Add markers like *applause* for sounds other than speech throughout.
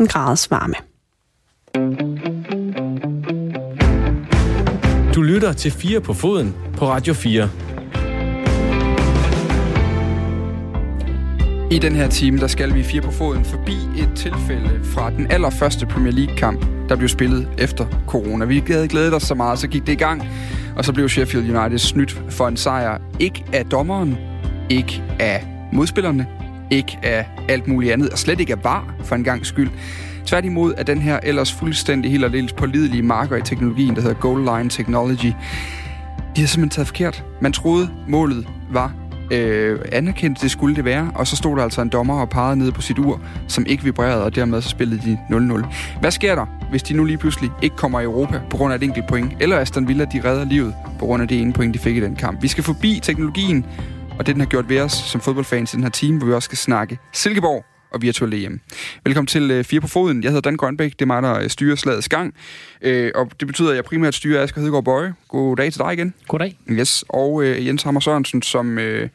en grads varme. Du lytter til 4 på foden på Radio 4. I den her time, der skal vi fire på foden forbi et tilfælde fra den allerførste Premier League-kamp, der blev spillet efter corona. Vi havde glædet os så meget, så gik det i gang, og så blev Sheffield United snydt for en sejr. Ikke af dommeren, ikke af modspillerne, ikke af alt muligt andet, og slet ikke af var for en gang skyld. Tværtimod er den her ellers fuldstændig helt og dels pålidelige marker i teknologien, der hedder Goal Line Technology, de har simpelthen taget forkert. Man troede, målet var øh, anerkendt, det skulle det være, og så stod der altså en dommer og pegede ned på sit ur, som ikke vibrerede, og dermed så spillede de 0-0. Hvad sker der, hvis de nu lige pludselig ikke kommer i Europa på grund af et enkelt point, eller Aston Villa, de redder livet på grund af det ene point, de fik i den kamp? Vi skal forbi teknologien, og det den har gjort ved os som fodboldfans i den her team, hvor vi også skal snakke Silkeborg og virtuelle hjem. Velkommen til øh, Fire på Foden. Jeg hedder Dan Grønbæk. Det er mig, der øh, styrer slagets gang. Øh, og det betyder, at jeg primært styrer Asger Hedegaard Bøje. God dag til dig igen. Goddag. Yes. Og øh, Jens Hammer Sørensen, som... Øh,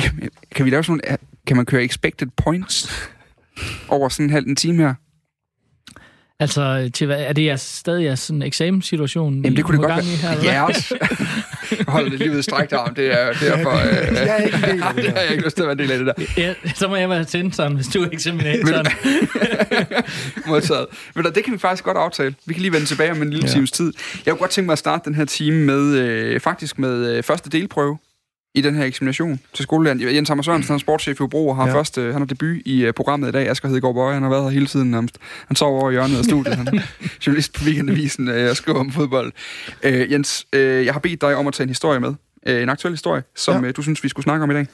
*laughs* kan vi lave sådan nogle, Kan man køre expected points *laughs* over sådan en halv en time her? Altså, til hvad, er det jeres, stadig jeres sådan eksamenssituation? Jamen, det kunne det godt være. Her, ja, også. *laughs* Hold det lige ved strækt arm. Det er derfor... Øh, jeg er ikke en del af *laughs* det. det har jeg ikke lyst til at være en del af det der. Ja, så må jeg være sådan, hvis du er eksaminatoren. *laughs* Modtaget. Men det kan vi faktisk godt aftale. Vi kan lige vende tilbage om en lille ja. times tid. Jeg kunne godt tænke mig at starte den her time med, øh, faktisk med øh, første delprøve i den her eksamination til skolelæren. Jens Hammer Sørensen, han er sportschef i Hobro, og har ja. først, øh, han har debut i uh, programmet i dag. Asger Hedegaard Bøje, han har været her hele tiden nærmest. Han sover over i hjørnet af studiet. Han *laughs* journalist på Weekendavisen, uh, og skriver om fodbold. Uh, Jens, uh, jeg har bedt dig om at tage en historie med. Uh, en aktuel historie, som ja. uh, du synes, vi skulle snakke om i dag.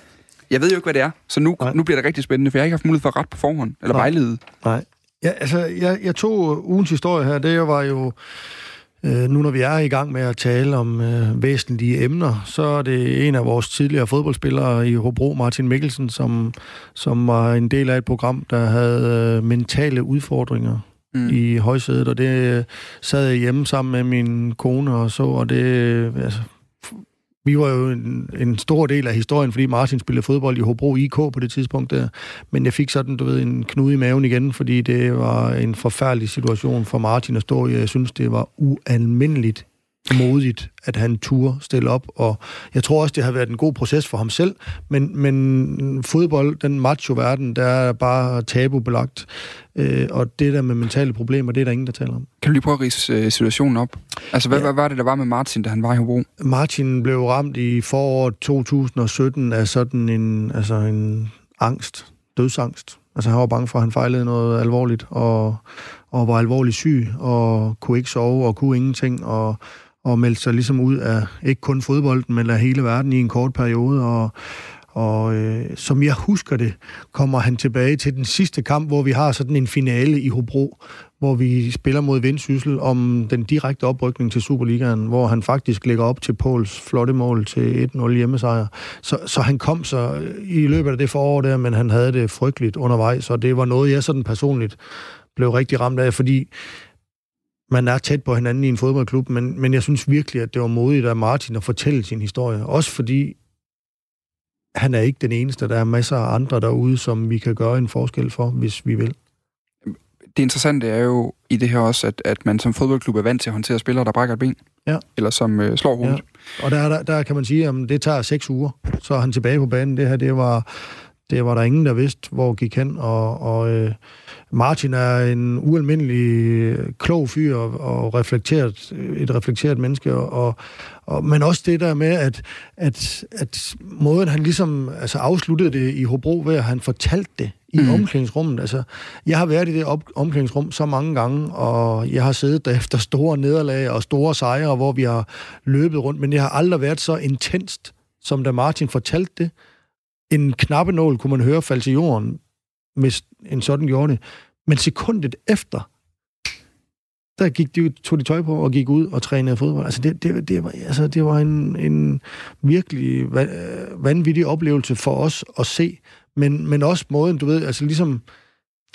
Jeg ved jo ikke, hvad det er, så nu, nu bliver det rigtig spændende, for jeg har ikke haft mulighed for at ret på forhånd, eller Nej. vejlede. Nej. Ja, altså, jeg, jeg tog ugens historie her, det var jo Øh, nu når vi er i gang med at tale om øh, væsentlige emner, så er det en af vores tidligere fodboldspillere i Hobro, Martin Mikkelsen, som, som var en del af et program, der havde øh, mentale udfordringer mm. i højsædet, og det øh, sad jeg hjemme sammen med min kone og så, og det, øh, altså, vi var jo en, en stor del af historien, fordi Martin spillede fodbold i Hobro IK på det tidspunkt der. Men jeg fik sådan, du ved, en knude i maven igen, fordi det var en forfærdelig situation for Martin at stå i. Jeg synes, det var ualmindeligt modigt, at han turde stille op, og jeg tror også, det har været en god proces for ham selv, men, men fodbold, den macho-verden, der er bare tabubelagt, øh, og det der med mentale problemer, det er der ingen, der taler om. Kan du lige prøve at rise øh, situationen op? Altså, hvad, ja. hvad var det, der var med Martin, da han var i Hobro? Martin blev ramt i foråret 2017 af sådan en, altså en angst, dødsangst. Altså, han var bange for, at han fejlede noget alvorligt, og, og var alvorligt syg, og kunne ikke sove, og kunne ingenting, og og meldte sig ligesom ud af ikke kun fodbolden, men af hele verden i en kort periode, og, og øh, som jeg husker det, kommer han tilbage til den sidste kamp, hvor vi har sådan en finale i Hobro, hvor vi spiller mod Vendsyssel om den direkte oprykning til Superligaen, hvor han faktisk lægger op til Pols flotte mål til 1-0 hjemmesejr. Så, så han kom så i løbet af det forår der, men han havde det frygteligt undervejs, og det var noget, jeg sådan personligt blev rigtig ramt af, fordi man er tæt på hinanden i en fodboldklub, men, men jeg synes virkelig, at det var modigt af Martin at fortælle sin historie. Også fordi han er ikke den eneste. Der er masser af andre derude, som vi kan gøre en forskel for, hvis vi vil. Det interessante er jo i det her også, at, at man som fodboldklub er vant til at håndtere spillere, der brækker et ben. Ja. Eller som øh, slår hovedet. Ja. Og der, der, der kan man sige, at det tager seks uger, så er han tilbage på banen. Det her, det var, det var der ingen, der vidste, hvor gik hen. Og, og øh, Martin er en ualmindelig klog fyr og, og reflekteret, et reflekteret menneske, og, og, men også det der med, at, at, at måden han ligesom altså afsluttede det i Hobro ved, at han fortalte det i mm. omklædningsrummet. Altså, jeg har været i det op- omklædningsrum så mange gange, og jeg har siddet der *laughs* efter store nederlag og store sejre, hvor vi har løbet rundt, men det har aldrig været så intenst, som da Martin fortalte det. En knappenål kunne man høre falde til jorden, hvis en sådan gjorde det. Men sekundet efter, der gik de, tog de tøj på og gik ud og trænede fodbold. Altså, det, det, det, var, altså, det var en, en virkelig vanvittig oplevelse for os at se, men, men også måden, du ved, altså ligesom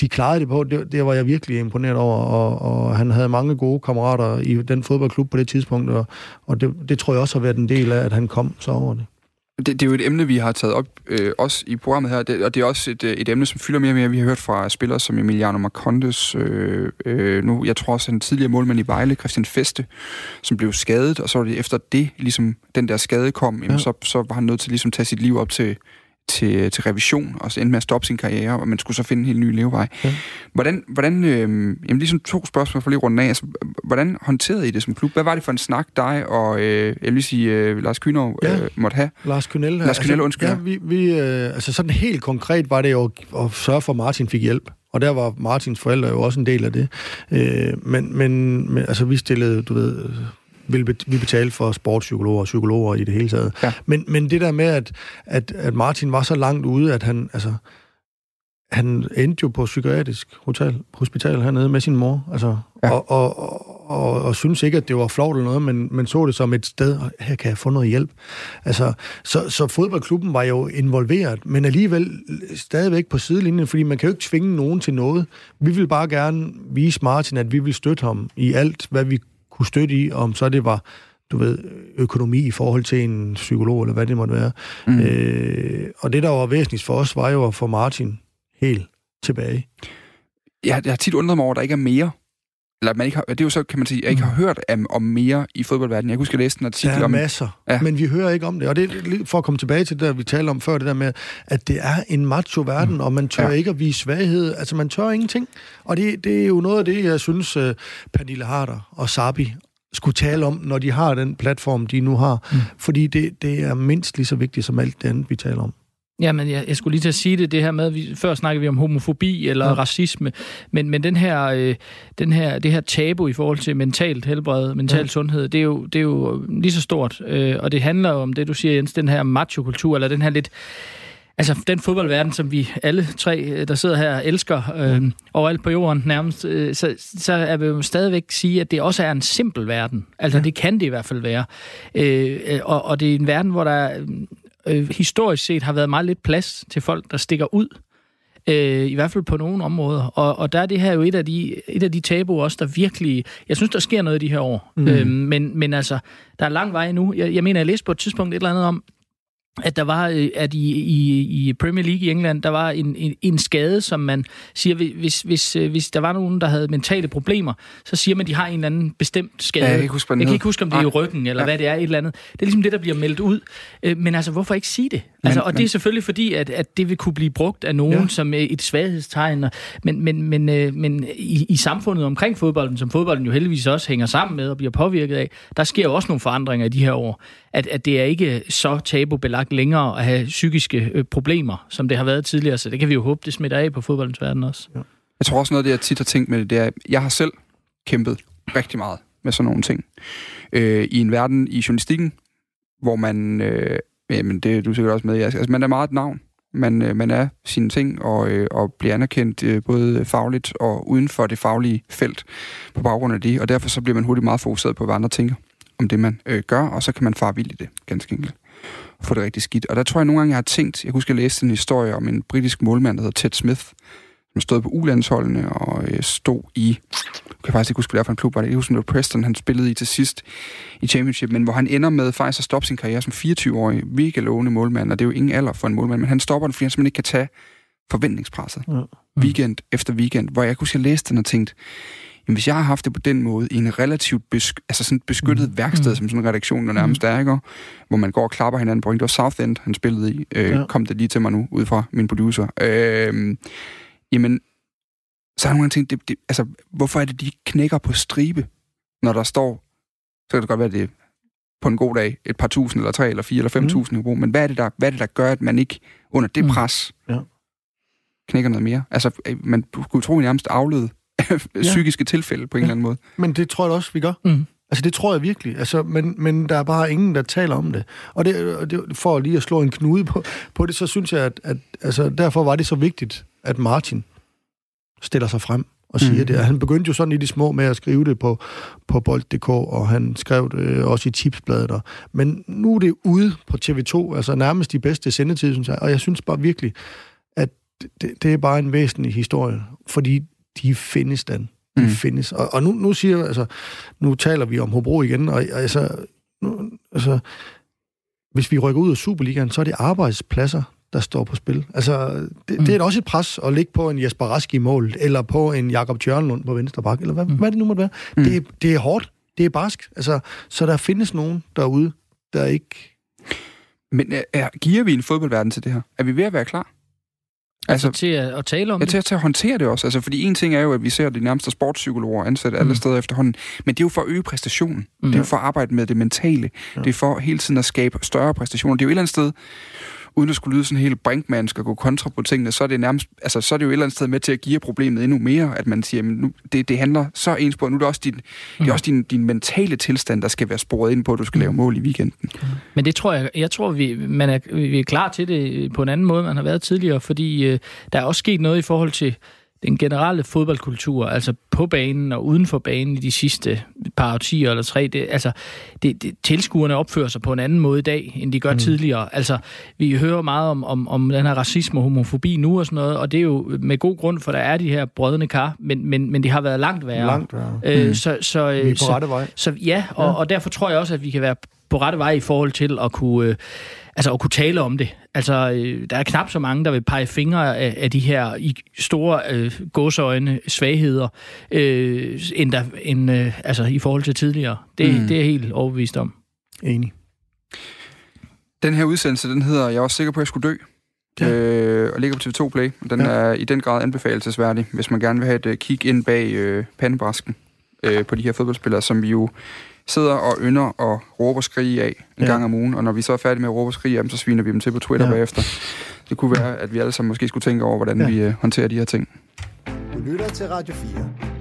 de klarede det på, det, det var jeg virkelig imponeret over, og, og han havde mange gode kammerater i den fodboldklub på det tidspunkt, og, og det, det tror jeg også har været en del af, at han kom så over det. Det, det er jo et emne, vi har taget op øh, også i programmet her, det, og det er også et, øh, et emne, som fylder mere og mere. Vi har hørt fra spillere som Emiliano Marcondes, øh, øh, nu, jeg tror også en tidligere målmand i Vejle, Christian Feste, som blev skadet, og så var det efter det, ligesom den der skade kom, jamen, ja. så, så var han nødt til ligesom at tage sit liv op til, til, til revision, og så endte med at stoppe sin karriere, og man skulle så finde en helt ny levevej. Ja. Hvordan, hvordan øh, jamen ligesom to spørgsmål for lige rundt af, altså, hvordan håndterede I det som klub? Hvad var det for en snak, dig og, øh, jeg vil sige, øh, Lars Kynov ja. øh, måtte have? Lars Kynell. Lars Kynell, altså, undskyld. Ja, vi, vi, øh, altså sådan helt konkret var det jo at sørge for, at Martin fik hjælp. Og der var Martins forældre jo også en del af det. Øh, men, men, men altså, vi stillede, du ved, vil vi betale for sportspsykologer og psykologer i det hele taget. Ja. Men, men det der med, at, at, at Martin var så langt ude, at han, altså, han endte jo på psykiatrisk hotel, hospital hernede med sin mor, altså, ja. og, og, og, og, og synes ikke, at det var flot eller noget, men, men så det som et sted, her kan jeg få noget hjælp. Altså, så, så fodboldklubben var jo involveret, men alligevel stadigvæk på sidelinjen, fordi man kan jo ikke tvinge nogen til noget. Vi vil bare gerne vise Martin, at vi vil støtte ham i alt, hvad vi kunne støtte i, om så det var du ved, økonomi i forhold til en psykolog, eller hvad det måtte være. Mm. Øh, og det, der var væsentligt for os, var jo at få Martin helt tilbage. Jeg, jeg har tit undret mig over, at der ikke er mere. Eller man ikke har, det er jo så, kan man sige, jeg ikke har mm. hørt om, om mere i fodboldverdenen. Jeg kunne huske, at læse en artikel om... Der er om, masser, ja. men vi hører ikke om det. Og det er for at komme tilbage til det, der vi talte om før, det der med, at det er en macho-verden, mm. og man tør ja. ikke at vise svaghed. Altså, man tør ingenting. Og det, det er jo noget af det, jeg synes, uh, Pernille Harder og Sabi skulle tale om, når de har den platform, de nu har. Mm. Fordi det, det er mindst lige så vigtigt som alt det andet, vi taler om. Jamen, jeg, jeg skulle lige til at sige det, det her med, vi, før snakkede vi om homofobi eller ja. racisme, men, men den her, øh, den her, det her tabu i forhold til mentalt helbred, mental ja. sundhed, det er, jo, det er jo lige så stort, øh, og det handler om det, du siger, Jens, den her macho-kultur, eller den her lidt, altså den fodboldverden, som vi alle tre, øh, der sidder her, elsker øh, overalt på jorden nærmest, øh, så, så er vi jo stadigvæk sige, at det også er en simpel verden. Altså ja. det kan det i hvert fald være. Øh, og, og det er en verden, hvor der øh, historisk set har været meget lidt plads til folk, der stikker ud. Øh, I hvert fald på nogle områder. Og, og der er det her jo et af de, et af de tabuer også, der virkelig... Jeg synes, der sker noget i de her år. Mm. Øh, men, men altså, der er lang vej nu. Jeg, jeg mener, jeg læste på et tidspunkt et eller andet om, at der var, øh, at i, i, i Premier League i England, der var en, en, en skade, som man siger, hvis, hvis, øh, hvis der var nogen, der havde mentale problemer, så siger man, at de har en eller anden bestemt skade. Ja, jeg kan ikke huske, jeg kan ikke huske om det er i ryggen, eller ja. hvad det er, et eller andet. Det er ligesom det, der bliver meldt ud. Øh, men altså, hvorfor ikke sige det? Altså, men, og det er selvfølgelig fordi, at, at det vil kunne blive brugt af nogen ja. som et svaghedstegn. Men, men, men, men i, i samfundet omkring fodbolden, som fodbolden jo heldigvis også hænger sammen med og bliver påvirket af, der sker jo også nogle forandringer i de her år. At, at det er ikke så tabubelagt længere at have psykiske øh, problemer, som det har været tidligere. Så det kan vi jo håbe, det smitter af på fodboldens verden også. Ja. Jeg tror også noget af det, jeg tit har tænkt med det, det er, jeg har selv kæmpet rigtig meget med sådan nogle ting. Øh, I en verden i journalistikken, hvor man, øh, jamen det er du sikkert også med, altså, altså man er meget et navn. Man, øh, man er sine ting og, øh, og bliver anerkendt øh, både fagligt og uden for det faglige felt på baggrund af det, og derfor så bliver man hurtigt meget fokuseret på, hvad andre tænker om det, man øh, gør, og så kan man fare vildt i det, ganske enkelt få det rigtig skidt. Og der tror jeg nogle gange, jeg har tænkt, jeg husker, jeg læste en historie om en britisk målmand, der hedder Ted Smith, som stod på ulandsholdene og øh, stod i, jeg kan faktisk ikke huske, hvad det er for en klub, var det, jeg husker, det var Preston, han spillede i til sidst i Championship, men hvor han ender med faktisk at stoppe sin karriere som 24-årig, virkelig lovende målmand, og det er jo ingen alder for en målmand, men han stopper den, fordi han simpelthen ikke kan tage forventningspresset. Ja. Weekend efter weekend, hvor jeg kunne huske, jeg læste den og tænkte, jamen, hvis jeg har haft det på den måde, i en relativt besk- altså sådan beskyttet mm. værksted, mm. som sådan en redaktion der nærmest mm. er, ikke? hvor man går og klapper hinanden på, det var Southend, han spillede i, øh, ja. kom det lige til mig nu, ud fra min producer. Øh, jamen, så har jeg nogle tænkt, det, det, altså, hvorfor er det, de knækker på stribe, når der står, så kan det godt være, det på en god dag et par tusind, eller tre, eller fire, eller fem mm. tusind euro, men hvad er, det, der, hvad er det, der gør, at man ikke under det mm. pres ja. knækker noget mere? Altså, øh, man kunne tro, at nærmest aflede *laughs* psykiske ja. tilfælde på en ja. eller anden måde. Men det tror jeg også, vi gør. Mm. Altså, det tror jeg virkelig. Altså, men, men der er bare ingen, der taler om det. Og det, det, for lige at slå en knude på, på det, så synes jeg, at, at altså, derfor var det så vigtigt, at Martin stiller sig frem og siger mm. det. Han begyndte jo sådan i de små med at skrive det på, på bold.dk, og han skrev det også i tipsbladet. Og, men nu er det ude på TV2, altså nærmest de bedste sendetid, synes jeg. Og jeg synes bare virkelig, at det, det er bare en væsentlig historie, fordi de findes den. De mm. findes. Og, og nu, nu siger altså, nu taler vi om Hobro igen, og altså, nu, altså, hvis vi rykker ud af Superligaen, så er det arbejdspladser, der står på spil. Altså, det, mm. det er også et pres at ligge på en Jesper Rask i målet, eller på en Jakob Tjørnlund på venstre bak, eller hvad, mm. hvad det nu måtte være. Mm. Det, det er hårdt, det er barsk. Altså, så der findes nogen derude, der ikke... Men er, giver vi en fodboldverden til det her? Er vi ved at være klar? Altså, altså til at, at tale om ja, det? til at, til at håndtere det også. Altså, fordi en ting er jo, at vi ser de nærmeste sportspsykologer ansat mm. alle steder efterhånden, men det er jo for at øge præstationen. Mm. Det er jo for at arbejde med det mentale. Ja. Det er for hele tiden at skabe større præstationer. Det er jo et eller andet sted, uden at skulle lyde sådan helt Brinkman skal gå kontra på tingene, så er det nærmest, altså, så er det jo et eller andet sted med til at give problemet endnu mere, at man siger, men nu, det, det handler så ens på, nu er det også, din, mm. det er mm. også din, din mentale tilstand, der skal være sporet ind på, at du skal lave mm. mål i weekenden. Men det tror jeg, jeg tror, vi, man er, vi er klar til det på en anden måde, man har været tidligere, fordi øh, der er også sket noget i forhold til den generelle fodboldkultur, altså på banen og uden for banen i de sidste par årtier eller tre, det, altså, det, det, tilskuerne opfører sig på en anden måde i dag, end de gør mm. tidligere. Altså, vi hører meget om, om, om den her racisme og homofobi nu og sådan noget, og det er jo med god grund, for der er de her brødne kar, men, men, men de har været langt værre. Langt værre. Øh, mm. så, så, vi er på så, rette vej. Så, ja, og, ja, og derfor tror jeg også, at vi kan være på rette vej i forhold til at kunne, øh, altså at kunne tale om det. Altså, øh, der er knap så mange, der vil pege fingre af, af de her i store øh, gåseøjne svagheder, øh, end, der, end øh, altså, i forhold til tidligere. Det, mm. det er jeg helt overbevist om. Enig. Den her udsendelse, den hedder Jeg var sikker på, at jeg skulle dø. Ja. Øh, og ligger på TV2 Play. Den ja. er i den grad anbefalesværdig, hvis man gerne vil have et uh, kig ind bag øh, pandebrasken øh, på de her fodboldspillere, som vi jo sidder og ynder og råber skrige af en ja. gang om ugen, og når vi så er færdige med at råbe og skrige af dem, så sviner vi dem til på Twitter ja. bagefter. Det kunne være, at vi alle sammen måske skulle tænke over, hvordan ja. vi uh, håndterer de her ting. Du lytter til Radio 4.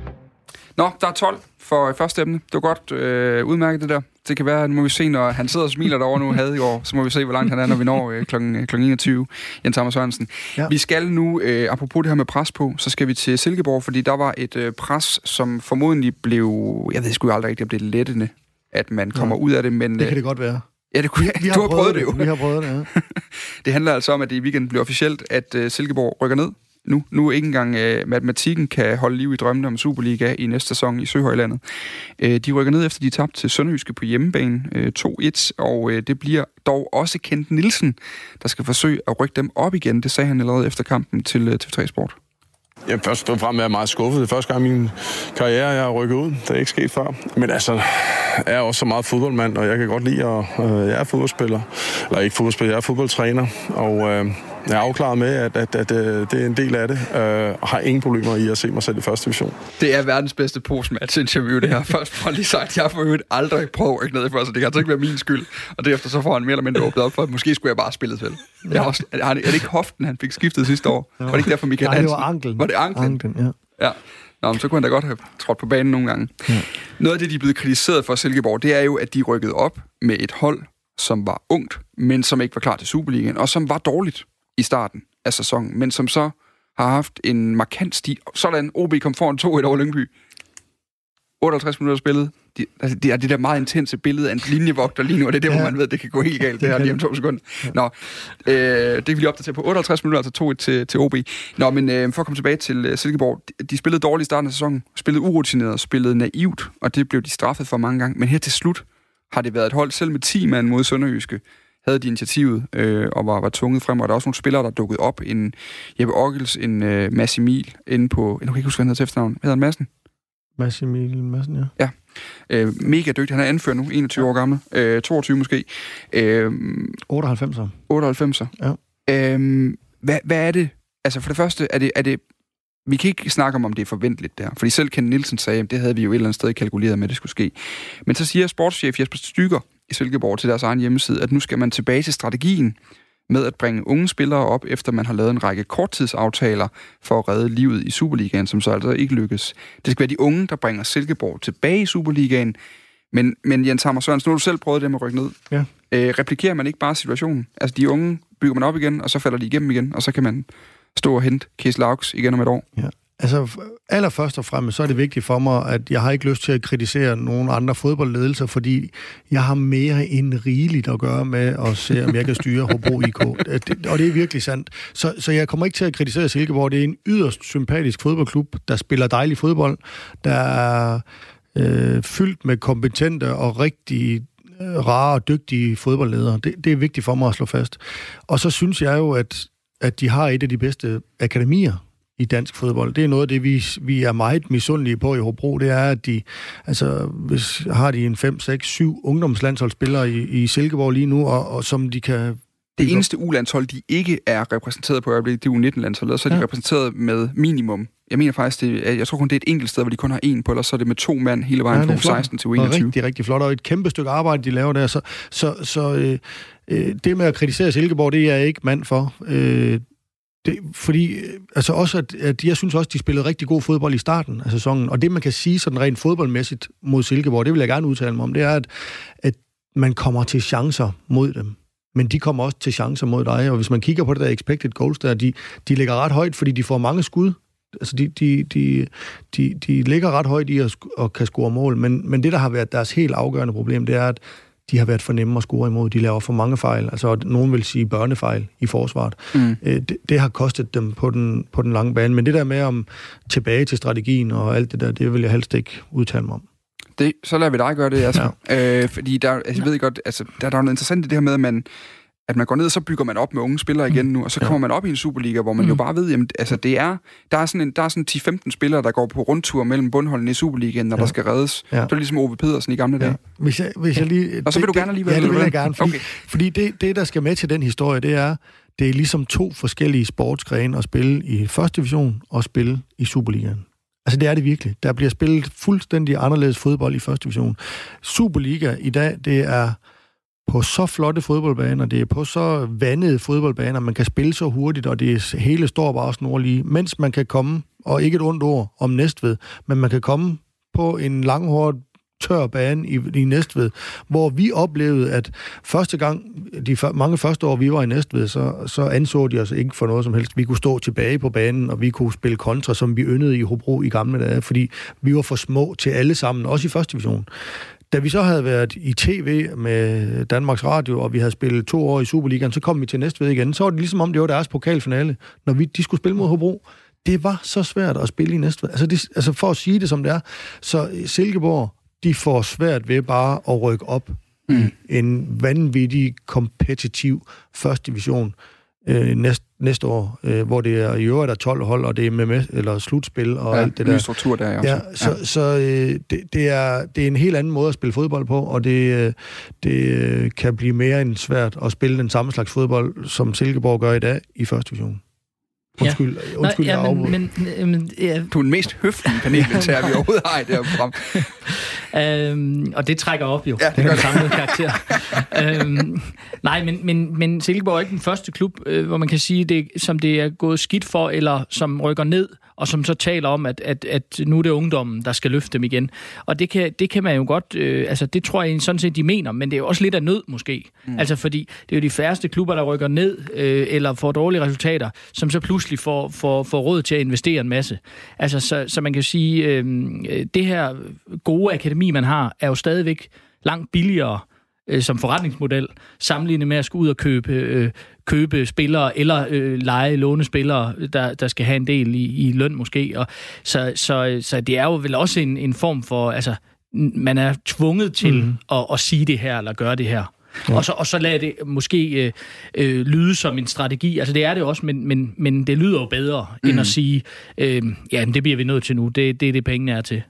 Nå, der er 12 for første emne. Det var godt øh, udmærket det der. Det kan være, nu må vi se, når han sidder og smiler derovre nu, havde i år, så må vi se, hvor langt han er, når vi når øh, kl. kl. 21. Jens Thomas Sørensen. Ja. Vi skal nu, øh, apropos det her med pres på, så skal vi til Silkeborg, fordi der var et øh, pres, som formodentlig blev, jeg ved sgu aldrig rigtigt, blev lettende, at man kommer ja. ud af det, men... Det kan øh, det godt være. Ja, det kunne, vi, vi du har prøvet, prøvet det, jo. Vi har prøvet det, ja. *laughs* det handler altså om, at det i weekenden bliver officielt, at uh, Silkeborg rykker ned nu. Nu ikke engang øh, matematikken kan holde liv i drømmene om Superliga i næste sæson i Søhøjlandet. Øh, de rykker ned efter de tabte til Sønderjyske på hjemmebane øh, 2-1, og øh, det bliver dog også Kent Nielsen, der skal forsøge at rykke dem op igen. Det sagde han allerede efter kampen til øh, TV3 Sport. Jeg først og fremmest er jeg meget skuffet. Det er første gang i min karriere, jeg har rykket ud. Det er ikke sket før. Men altså, jeg er også så meget fodboldmand, og jeg kan godt lide at... Øh, jeg er fodboldspiller. Eller ikke fodboldspiller, jeg er fodboldtræner. Og øh, jeg er afklaret med, at, at, at, at øh, det er en del af det, øh, og har ingen problemer i at se mig selv i første division. Det er verdens bedste postmatch interview, det her. *laughs* Først for lige sagt, jeg får jo aldrig prøvet at ned for, så det kan altså ikke være min skyld. Og derefter så får han mere eller mindre åbnet op for, at måske skulle jeg bare spille til. Ja. Jeg også, er, det ikke hoften, han fik skiftet sidste år? Ja. Var det ikke derfor, Michael Nej, det var anklen. Var det anklen? anklen ja. ja. Nå, men så kunne han da godt have trådt på banen nogle gange. Ja. Noget af det, de er blevet kritiseret for Silkeborg, det er jo, at de rykkede op med et hold, som var ungt, men som ikke var klar til Superligaen, og som var dårligt i starten af sæsonen, men som så har haft en markant stil. Sådan, OB kom foran 2-1 over Lyngby. 58 minutter spillet. Det, altså, det er det der meget intense billede af en linjevogter lige nu, og det er det, ja. hvor man ved, at det kan gå helt galt, det her lige om to sekunder. Nå, øh, det vil vi opdatere på 58 minutter, altså 2-1 til, til OB. Nå, men øh, for at komme tilbage til øh, Silkeborg, de, de spillede dårligt i starten af sæsonen, spillede urutineret, spillede naivt, og det blev de straffet for mange gange. Men her til slut har det været et hold, selv med 10 mand mod Sønderjyske, havde de initiativet øh, og var, var tvunget frem, og der er også nogle spillere, der dukkede op. En Jeppe Ockels, en øh, Mads Emil, inde på... Jeg kan ikke huske, hvad han hedder til efternavn. Hvad hedder han, Madsen? Mads Emil Madsen, ja. Ja. Øh, mega dygtig. Han er anført nu, 21 ja. år gammel. Øh, 22 måske. Øh, 98'er. 98'er. Ja. Øh, hvad, hvad er det? Altså for det første, er det, er det vi kan ikke snakke om, om det er forventeligt der. Fordi selv Ken Nielsen sagde, at det havde vi jo et eller andet sted kalkuleret med, at det skulle ske. Men så siger sportschef Jesper Stykker i Silkeborg til deres egen hjemmeside, at nu skal man tilbage til strategien med at bringe unge spillere op, efter man har lavet en række korttidsaftaler for at redde livet i Superligaen, som så altså ikke lykkes. Det skal være de unge, der bringer Silkeborg tilbage i Superligaen. Men, men Jens Hammer Sørensen, nu har du selv prøvet det med at rykke ned. Ja. Øh, replikerer man ikke bare situationen? Altså de unge bygger man op igen, og så falder de igennem igen, og så kan man stå og hente Kies Laux igen om et år. Ja. Altså, allerførst og fremmest, så er det vigtigt for mig, at jeg har ikke lyst til at kritisere nogen andre fodboldledelser, fordi jeg har mere end rigeligt at gøre med at se, om jeg kan styre Hobro IK. Og det er virkelig sandt. Så, så jeg kommer ikke til at kritisere Silkeborg. Det er en yderst sympatisk fodboldklub, der spiller dejlig fodbold, der er øh, fyldt med kompetente og rigtig øh, rare og dygtige fodboldledere. Det, det er vigtigt for mig at slå fast. Og så synes jeg jo, at, at de har et af de bedste akademier i dansk fodbold. Det er noget af det, vi, vi er meget misundelige på i Hobro. Det er, at de altså, hvis, har de en 5, 6, 7 ungdomslandsholdsspillere i, i Silkeborg lige nu, og, og som de kan det eneste U-landshold, de ikke er repræsenteret på øjeblikket, det er U19-landsholdet, og så er de ja. repræsenteret med minimum. Jeg mener faktisk, det, jeg tror kun, det er et enkelt sted, hvor de kun har en på, eller så er det med to mand hele vejen ja, fra 16 til U21. Det er rigtig, rigtig flot, og et kæmpe stykke arbejde, de laver der. Så, så, så øh, øh, det med at kritisere Silkeborg, det er jeg ikke mand for. Øh, det, fordi, altså også, at, at jeg synes også, de spillede rigtig god fodbold i starten af sæsonen, og det, man kan sige sådan rent fodboldmæssigt mod Silkeborg, det vil jeg gerne udtale mig om, det er, at, at man kommer til chancer mod dem men de kommer også til chancer mod dig. Og hvis man kigger på det der expected goals der, de, de ligger ret højt, fordi de får mange skud. Altså, de, de, de, de, de ligger ret højt i at, at kan score mål, men, men det, der har været deres helt afgørende problem, det er, at de har været for nemme at score imod. De laver for mange fejl. Altså, nogen vil sige børnefejl i forsvaret. Mm. Øh, det, det har kostet dem på den, på den lange bane. Men det der med om tilbage til strategien og alt det der, det vil jeg helst ikke udtale mig om. Det, så lader vi dig gøre det, altså. Ja. Øh, fordi der, altså, jeg ved godt, altså, der, der er noget interessant i det her med, at man, at man går ned, og så bygger man op med unge spillere igen nu, og så kommer man op i en Superliga, hvor man mm. jo bare ved, jamen, altså det er, der er sådan, en, der er sådan 10-15 spillere, der går på rundtur mellem bundholdene i Superligaen, når ja. der skal reddes. Ja. Det er ligesom Ove Pedersen i gamle ja. dage. Hvis jeg, hvis jeg lige, og så vil det, du gerne alligevel? Ja, det vil jeg gerne, fordi, okay. fordi det, det, der skal med til den historie, det er, det er ligesom to forskellige sportsgrene at spille i første division og spille i Superligaen. Altså det er det virkelig. Der bliver spillet fuldstændig anderledes fodbold i første division. Superliga i dag, det er på så flotte fodboldbaner, det er på så vandede fodboldbaner, man kan spille så hurtigt, og det hele står bare snorlige, mens man kan komme, og ikke et ondt ord om Næstved, men man kan komme på en langhård tør bane i, i Næstved, hvor vi oplevede, at første gang, de mange første år, vi var i Næstved, så, så anså de os ikke for noget som helst. Vi kunne stå tilbage på banen, og vi kunne spille kontra, som vi yndede i Hobro i gamle dage, fordi vi var for små til alle sammen, også i første division. Da vi så havde været i tv med Danmarks Radio, og vi havde spillet to år i Superligaen, så kom vi til Næstved igen. Så var det ligesom om, det var deres pokalfinale, når vi, de skulle spille mod Hobro. Det var så svært at spille i Næstved. Altså, det, altså for at sige det som det er, så Silkeborg, de får svært ved bare at rykke op mm. i en vanvittig kompetitiv første division øh, næste, næste år, øh, hvor det er i øvrigt er 12 hold, og det er med, med eller slutspil og ja, alt det der. struktur der, ja. Så, ja. så øh, det, det, er, det er en helt anden måde at spille fodbold på, og det, øh, det øh, kan blive mere end svært at spille den samme slags fodbold, som Silkeborg gør i dag i første division. Undskyld, ja. undskyld, Nå, ja, men, men, men, ja. Du er den mest høflige panelmilitær, vi *laughs* overhovedet har i det her program. *laughs* øhm, og det trækker op jo, ja, det den samlede karakter. *laughs* øhm, nej, men, men, men Silkeborg er ikke den første klub, øh, hvor man kan sige, det, som det er gået skidt for, eller som rykker ned, og som så taler om, at, at, at nu er det ungdommen, der skal løfte dem igen. Og det kan, det kan man jo godt, øh, altså det tror jeg sådan set, de mener, men det er jo også lidt af nød måske. Mm. Altså fordi det er jo de færreste klubber, der rykker ned, øh, eller får dårlige resultater, som så pludselig får, får, får råd til at investere en masse. Altså så, så man kan sige, øh, det her gode akademi, man har, er jo stadigvæk langt billigere øh, som forretningsmodel, sammenlignet med at skulle ud og købe, øh, købe spillere eller øh, lege, låne spillere, der, der skal have en del i, i løn måske. Og, så, så, så det er jo vel også en, en form for, altså man er tvunget til mm. at, at sige det her eller gøre det her. Ja. Og, så, og så lader det måske øh, øh, lyde som en strategi. Altså det er det også, men, men, men det lyder jo bedre, mm. end at sige, øh, ja, det bliver vi nødt til nu. Det, det er det, pengene er til.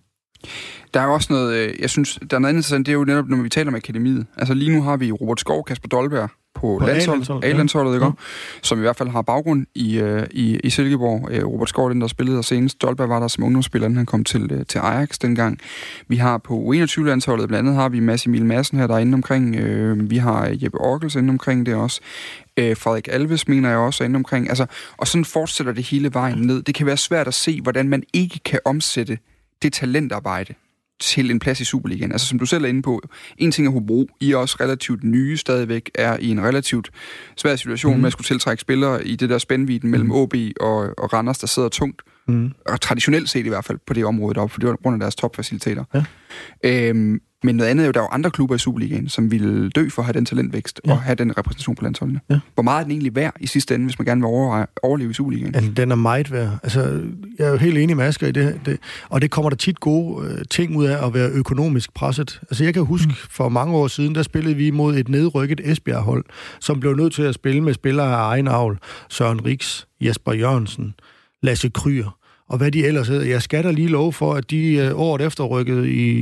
Der er også noget, øh, jeg synes, der er noget interessant, det er jo netop, når vi taler om akademiet. Altså lige nu har vi Robert Skov, Kasper Dolberg på, på landsholdet, A-landsholdet, ja. ikke? Ja. som i hvert fald har baggrund i, uh, i, i Silkeborg. Uh, Robert Skov, den der spillede der senest. Dolberg var der som ungdomsspiller, han kom til, uh, til Ajax dengang. Vi har på U21-landsholdet, blandt andet har vi Mads Emil Madsen her, der er inde omkring. Uh, vi har Jeppe Orkels inde omkring det også. Uh, Frederik Alves mener jeg også er inde omkring. Altså, og sådan fortsætter det hele vejen ned. Det kan være svært at se, hvordan man ikke kan omsætte det talentarbejde til en plads i Superligaen. Altså som du selv er inde på, en ting er Hobro, I er også relativt nye stadigvæk, er i en relativt svær situation mm. med at skulle tiltrække spillere i det der spændviden mellem OB mhm. og, og Randers, der sidder tungt. Mm. Og traditionelt set i hvert fald på det område deroppe, for det er grund af deres topfaciliteter. Ja. Øhm, Men noget andet er jo, der er jo andre klubber i Superligaen, som ville dø for at have den talentvækst ja. og have den repræsentation på landsholdene. Ja. Hvor meget er den egentlig værd i sidste ende, hvis man gerne vil overleve i Superligaen? Altså, den er meget værd. Altså, jeg er jo helt enig med Asger i det, det. Og det kommer der tit gode øh, ting ud af at være økonomisk presset. Altså, jeg kan huske, mm. for mange år siden, der spillede vi mod et nedrykket Esbjerg-hold, som blev nødt til at spille med spillere af egen avl. Søren Riks, Jesper Jørgensen, Lasse Kryer og hvad de ellers hedder. Jeg skal da lige love for, at de øh, året efter rykkede i,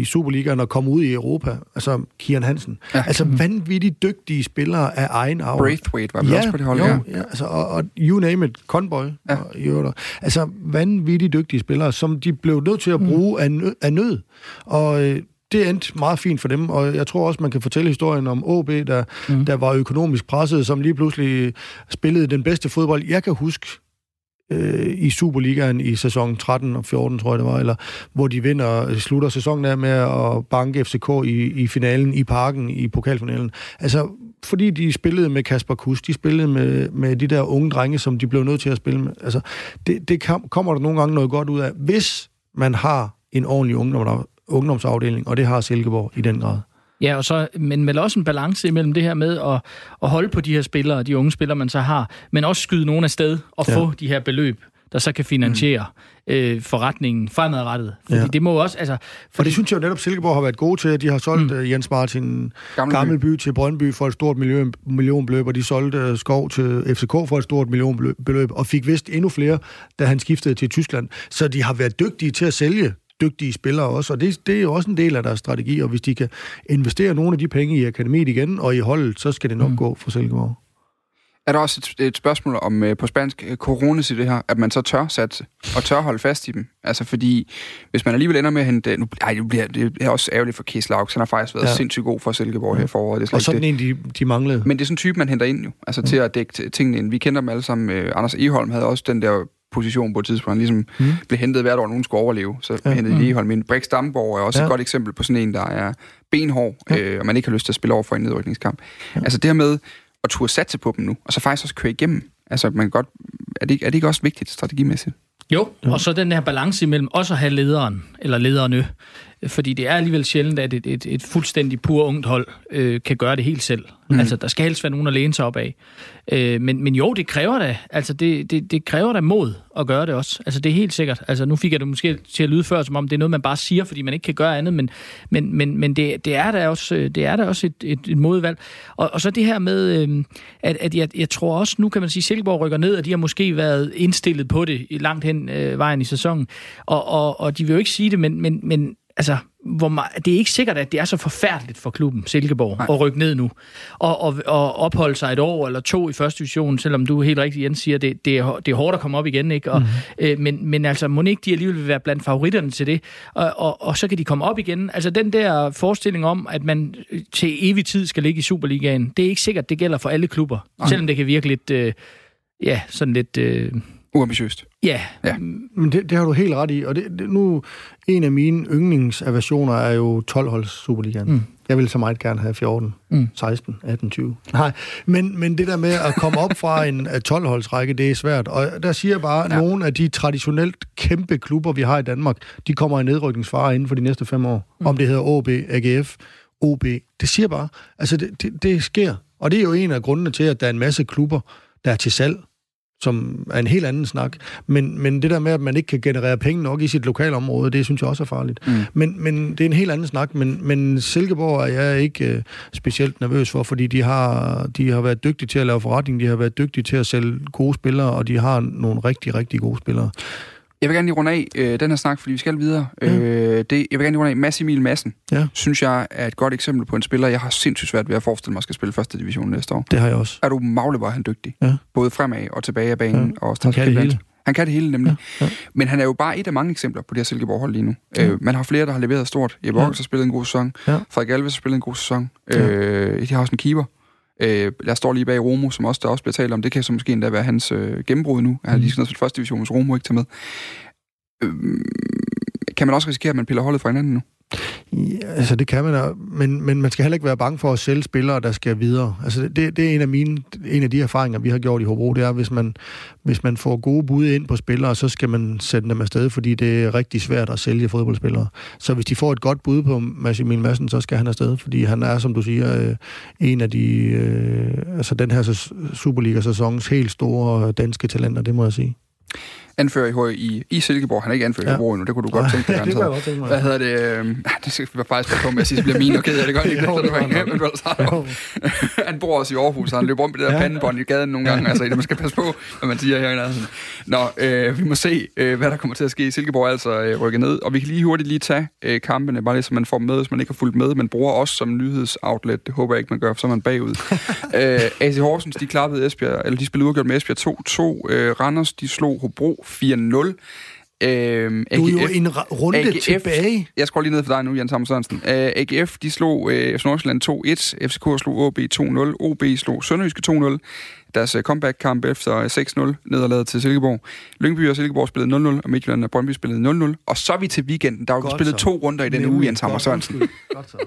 i Superligaen og kom ud i Europa. Altså Kian Hansen. Ja. Altså vanvittigt dygtige spillere af egen arv. Braithwaite var vel ja, også på det hold, jo, ja. ja altså, og, og you name it, Conboy. Ja. Og, jo, altså vanvittigt dygtige spillere, som de blev nødt til at mm. bruge mm. af, nød, af nød. Og øh, det endte meget fint for dem, og jeg tror også, man kan fortælle historien om OB, der, mm. der var økonomisk presset, som lige pludselig spillede den bedste fodbold. Jeg kan huske øh, i Superligaen i sæson 13 og 14, tror jeg det var, eller hvor de vinder, øh, slutter sæsonen der med at banke FCK i, i finalen, i parken, i pokalfinalen. Altså, fordi de spillede med Kasper Kus, de spillede med, med de der unge drenge, som de blev nødt til at spille med. Altså, det, det kom, kommer der nogle gange noget godt ud af, hvis man har en ordentlig ungdom, ungdomsafdeling, og det har Silkeborg i den grad. Ja, og så, men vel også en balance imellem det her med at, at holde på de her spillere, de unge spillere, man så har, men også skyde nogen af sted og ja. få de her beløb, der så kan finansiere mm. øh, forretningen fremadrettet. Fordi ja. det må også... Altså, fordi... Og det synes jeg jo netop, Silkeborg har været gode til, at de har solgt mm. uh, Jens Martin Gammelby. Gammelby til Brøndby for et stort million, millionbeløb, og de solgte uh, Skov til FCK for et stort millionbeløb, og fik vist endnu flere, da han skiftede til Tyskland. Så de har været dygtige til at sælge dygtige spillere også, og det, det er jo også en del af deres strategi, og hvis de kan investere nogle af de penge i akademiet igen og i holdet, så skal det nok mm. gå for Silkeborg. Er der også et, et spørgsmål om uh, på spansk uh, coronas i det her, at man så tør satse og tør holde fast i dem? Altså fordi, hvis man alligevel ender med at hente... Nu, ej, det, bliver, det er også ærgerligt for Kies Lauks. Han har faktisk været ja. sindssygt god for Silkeborg her i foråret. Det er og sådan det. en, de, de manglede. Men det er sådan en type, man henter ind jo. Altså mm. til at dække tingene ind. Vi kender dem alle sammen. Uh, Anders Eholm havde også den der position på et tidspunkt. Han ligesom mm. blev hentet hvert år, nogen skulle overleve. Så ja. hentede de mm. Eholm ind. Brix Damborg er også ja. et godt eksempel på sådan en, der er benhård, ja. øh, og man ikke har lyst til at spille over for en nedrykningskamp. Ja. Altså det her med at turde satse på dem nu, og så faktisk også køre igennem. Altså man godt, er, det, er det ikke også vigtigt strategimæssigt? Jo, og så den her balance imellem også at have lederen, eller lederne, fordi det er alligevel sjældent, at et, et, et fuldstændig pur ungt hold øh, kan gøre det helt selv. Mm. Altså, der skal helst være nogen at læne sig op af. Øh, men, men jo, det kræver da, altså det, det, det kræver da mod at gøre det også. Altså, det er helt sikkert. Altså, nu fik jeg det måske til at lyde før, som om det er noget, man bare siger, fordi man ikke kan gøre andet, men, men, men, men det, det, er da også, det er da også et, et, et modvalg. Og, og så det her med, øh, at, at jeg, jeg tror også, nu kan man sige, at Silkeborg rykker ned, og de har måske været indstillet på det langt hen øh, vejen i sæsonen. Og, og, og de vil jo ikke sige det, men, men, men altså, hvor meget, det er ikke sikkert, at det er så forfærdeligt for klubben Silkeborg Nej. at rykke ned nu. Og, og, og opholde sig et år eller to i første division, selvom du helt rigtigt, Jens, siger, det, det, er, det er hårdt at komme op igen. Ikke? Og, mm. øh, men, men altså, må ikke de alligevel vil være blandt favoritterne til det? Og, og, og så kan de komme op igen. Altså den der forestilling om, at man til evig tid skal ligge i Superligaen, det er ikke sikkert, det gælder for alle klubber. Nej. Selvom det kan virke lidt, øh, ja, sådan lidt... Øh, Uambitiøst. Ja. ja. Men det, det har du helt ret i. Og det, det, nu, en af mine yndlingsaversioner er jo 12-holds Superligaen. Mm. Jeg vil så meget gerne have 14, mm. 16, 18, 20. Nej, men, men det der med at komme op fra en 12-holdsrække, det er svært. Og der siger jeg bare, at ja. nogle af de traditionelt kæmpe klubber, vi har i Danmark, de kommer i nedrykningsfare inden for de næste fem år. Mm. Om det hedder OB, AGF, OB. Det siger bare, altså det, det, det sker. Og det er jo en af grundene til, at der er en masse klubber, der er til salg som er en helt anden snak. Men, men det der med, at man ikke kan generere penge nok i sit lokalområde, det synes jeg også er farligt. Mm. Men, men det er en helt anden snak. Men, men Silkeborg er jeg ikke uh, specielt nervøs for, fordi de har, de har været dygtige til at lave forretning, de har været dygtige til at sælge gode spillere, og de har nogle rigtig, rigtig gode spillere. Jeg vil gerne lige runde af øh, den her snak, fordi vi skal videre. Ja. Øh, det, jeg vil gerne lige runde af. Mads Emil Madsen, ja. synes jeg er et godt eksempel på en spiller, jeg har sindssygt svært ved at forestille mig, at skal spille første division næste år. Det har jeg også. Er du magle, var han dygtig? Ja. Både fremad og tilbage af banen. Ja. Og han kan det hele. Han kan det hele nemlig. Ja. Ja. Men han er jo bare et af mange eksempler på det her Silkeborg-hold lige nu. Ja. Øh, man har flere, der har leveret stort. Jeppe ja. har spillet en god sæson. Ja. Frederik Alves har spillet en god sæson. Ja. Øh, de har også en keeper. Øh, jeg står lige bag Romo, som også der også bliver talt om. Det kan så måske endda være hans øh, gennembrud nu. Han har lige sådan til første division, hvis Romo ikke tager med. Øh, kan man også risikere, at man piller holdet fra hinanden nu? Ja, altså det kan man, da, men, men man skal heller ikke være bange for at sælge spillere, der skal videre. Altså det, det er en af mine, en af de erfaringer, vi har gjort i Hobro, det er, hvis man, hvis man får gode bud ind på spillere, så skal man sætte dem afsted, fordi det er rigtig svært at sælge fodboldspillere. Så hvis de får et godt bud på Massimil Madsen, så skal han afsted, fordi han er, som du siger, øh, en af de, øh, altså den her Superliga-sæsonens helt store danske talenter, det må jeg sige anfører i, i, i Silkeborg. Han er ikke anfører ja. i Hobro endnu, det kunne du godt tænke dig. *laughs* det kunne jeg godt tænke mig. Hvad hedder det? Øh, *laughs* det skal vi faktisk på med at sige, så bliver min og ked af det godt. Ikke? *laughs* jo, det var han bor også i Aarhus, så han løber om med det der ja. pandebånd i gaden nogle gange. Altså, man skal passe på, hvad man siger her. Altså. Nå, øh, vi må se, øh, hvad der kommer til at ske. Silkeborg altså øh, rykker ned, og vi kan lige hurtigt lige tage øh, kampene, bare lige så man får med, hvis man ikke har fulgt med, men bruger os som nyhedsoutlet. Det håber jeg ikke, man gør, for så er man bagud. øh, AC Horsens, de klappede Esbjerg, eller de spillede udgjort med Esbjerg 2-2. Øh, Randers, de slog Hobro 4-0. Øhm, AGF, du er jo en runde AGF, tilbage. Jeg skal lige ned for dig nu, Jens Hammer Sørensen. Uh, AGF, de slog uh, Nordsjælland 2-1. FCK slog OB 2-0. OB slog Sønderjyske 2-0. Deres uh, comeback-kamp efter 6-0 nederlaget til Silkeborg. Lyngby og Silkeborg spillede 0-0, og Midtjylland og Brøndby spillede 0-0. Og så er vi til weekenden. Der er jo spillet så. to runder i den uge, Jens Hammer Sørensen. Godt så.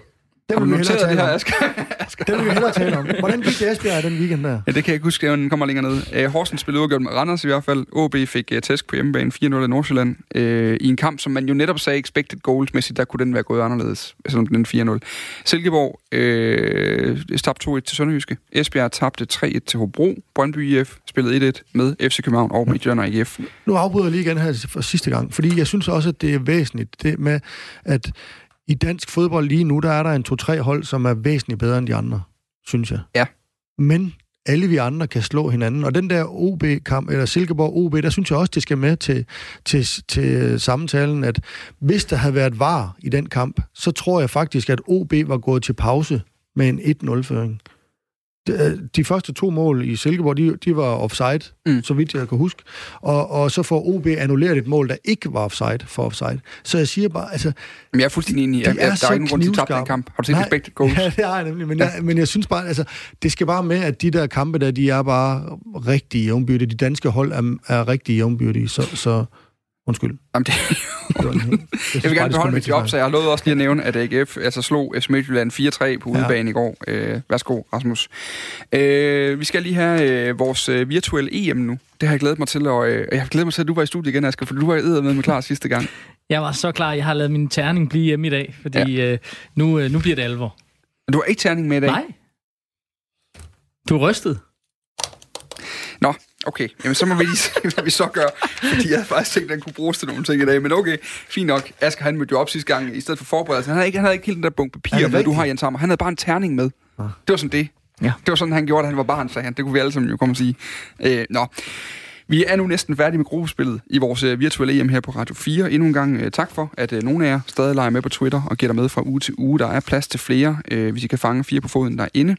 Det vil vi hellere tale det her, Asger? *laughs* Det vil vi hellere tale om. Hvordan gik det Esbjerg den weekend der? Ja, det kan jeg ikke huske, den kommer længere ned. Uh, Horsens spillede udgjort med Randers i hvert fald. OB fik uh, tæsk på hjemmebane 4-0 af Nordsjælland. Uh, I en kamp, som man jo netop sagde expected goals-mæssigt, der kunne den være gået anderledes, selvom den 4-0. Silkeborg uh, tabte 2-1 til Sønderjyske. Esbjerg tabte 3-1 til Hobro. Brøndby IF spillede 1-1 med FC København og Midtjylland IF. Nu afbryder jeg lige igen her for sidste gang, fordi jeg synes også, at det er væsentligt, det med, at i dansk fodbold lige nu, der er der en to-tre hold, som er væsentligt bedre end de andre, synes jeg. Ja. Men alle vi andre kan slå hinanden. Og den der OB-kamp, eller Silkeborg OB, der synes jeg også, det skal med til, til, til samtalen, at hvis der havde været var i den kamp, så tror jeg faktisk, at OB var gået til pause med en 1-0-føring. Øh, de første to mål i Silkeborg, de, de var offside, mm. så vidt jeg kan huske. Og, og så får OB annulleret et mål, der ikke var offside for offside. Så jeg siger bare, altså... Men jeg er fuldstændig enig. Jeg, de er der er ingen grund til at tabe den kamp. Har du set Nej, expected goals? *laughs* Ja, det har jeg nemlig. Men, ja. jeg, men jeg synes bare, altså, det skal bare med, at de der kampe der, de er bare rigtig jævnbyrdige. De danske hold er, er rigtig jævnbyrdige. Så, så Undskyld. Jamen, det, jeg vil gerne beholde mit job, så jeg har lovet også lige at nævne, at AGF altså slog FC Midtjylland 4-3 på udebane ja. i går. Øh, værsgo, Rasmus. Øh, vi skal lige have øh, vores øh, virtuelle EM nu. Det har jeg glædet mig til, og øh, jeg har glædet mig til, at du var i studiet igen, Asger, for du var med med *laughs* klar sidste gang. Jeg var så klar, jeg har lavet min terning blive hjemme i dag, fordi ja. øh, nu, øh, nu bliver det alvor. Du har ikke terning med i dag? Nej. Du er rystet. Okay, jamen så må vi lige se, *laughs* hvad vi så gør. Fordi jeg havde faktisk tænkt, at den kunne bruges til nogle ting i dag. Men okay, fint nok. Asger, han mødte jo op sidste gang i stedet for forberedelse. Han havde ikke, han havde ikke helt den der bunke papir, med du har, Jens Hammer. Han havde bare en terning med. Ja. Det var sådan det. Ja. Det var sådan, han gjorde, da han var barn, sagde han. Det kunne vi alle sammen jo komme og sige. Øh, nå. Vi er nu næsten færdige med gruppespillet i vores øh, virtuelle EM her på Radio 4. Endnu en gang øh, tak for, at øh, nogle af jer stadig leger med på Twitter og giver dig med fra uge til uge. Der er plads til flere, hvis I kan fange fire på foden derinde.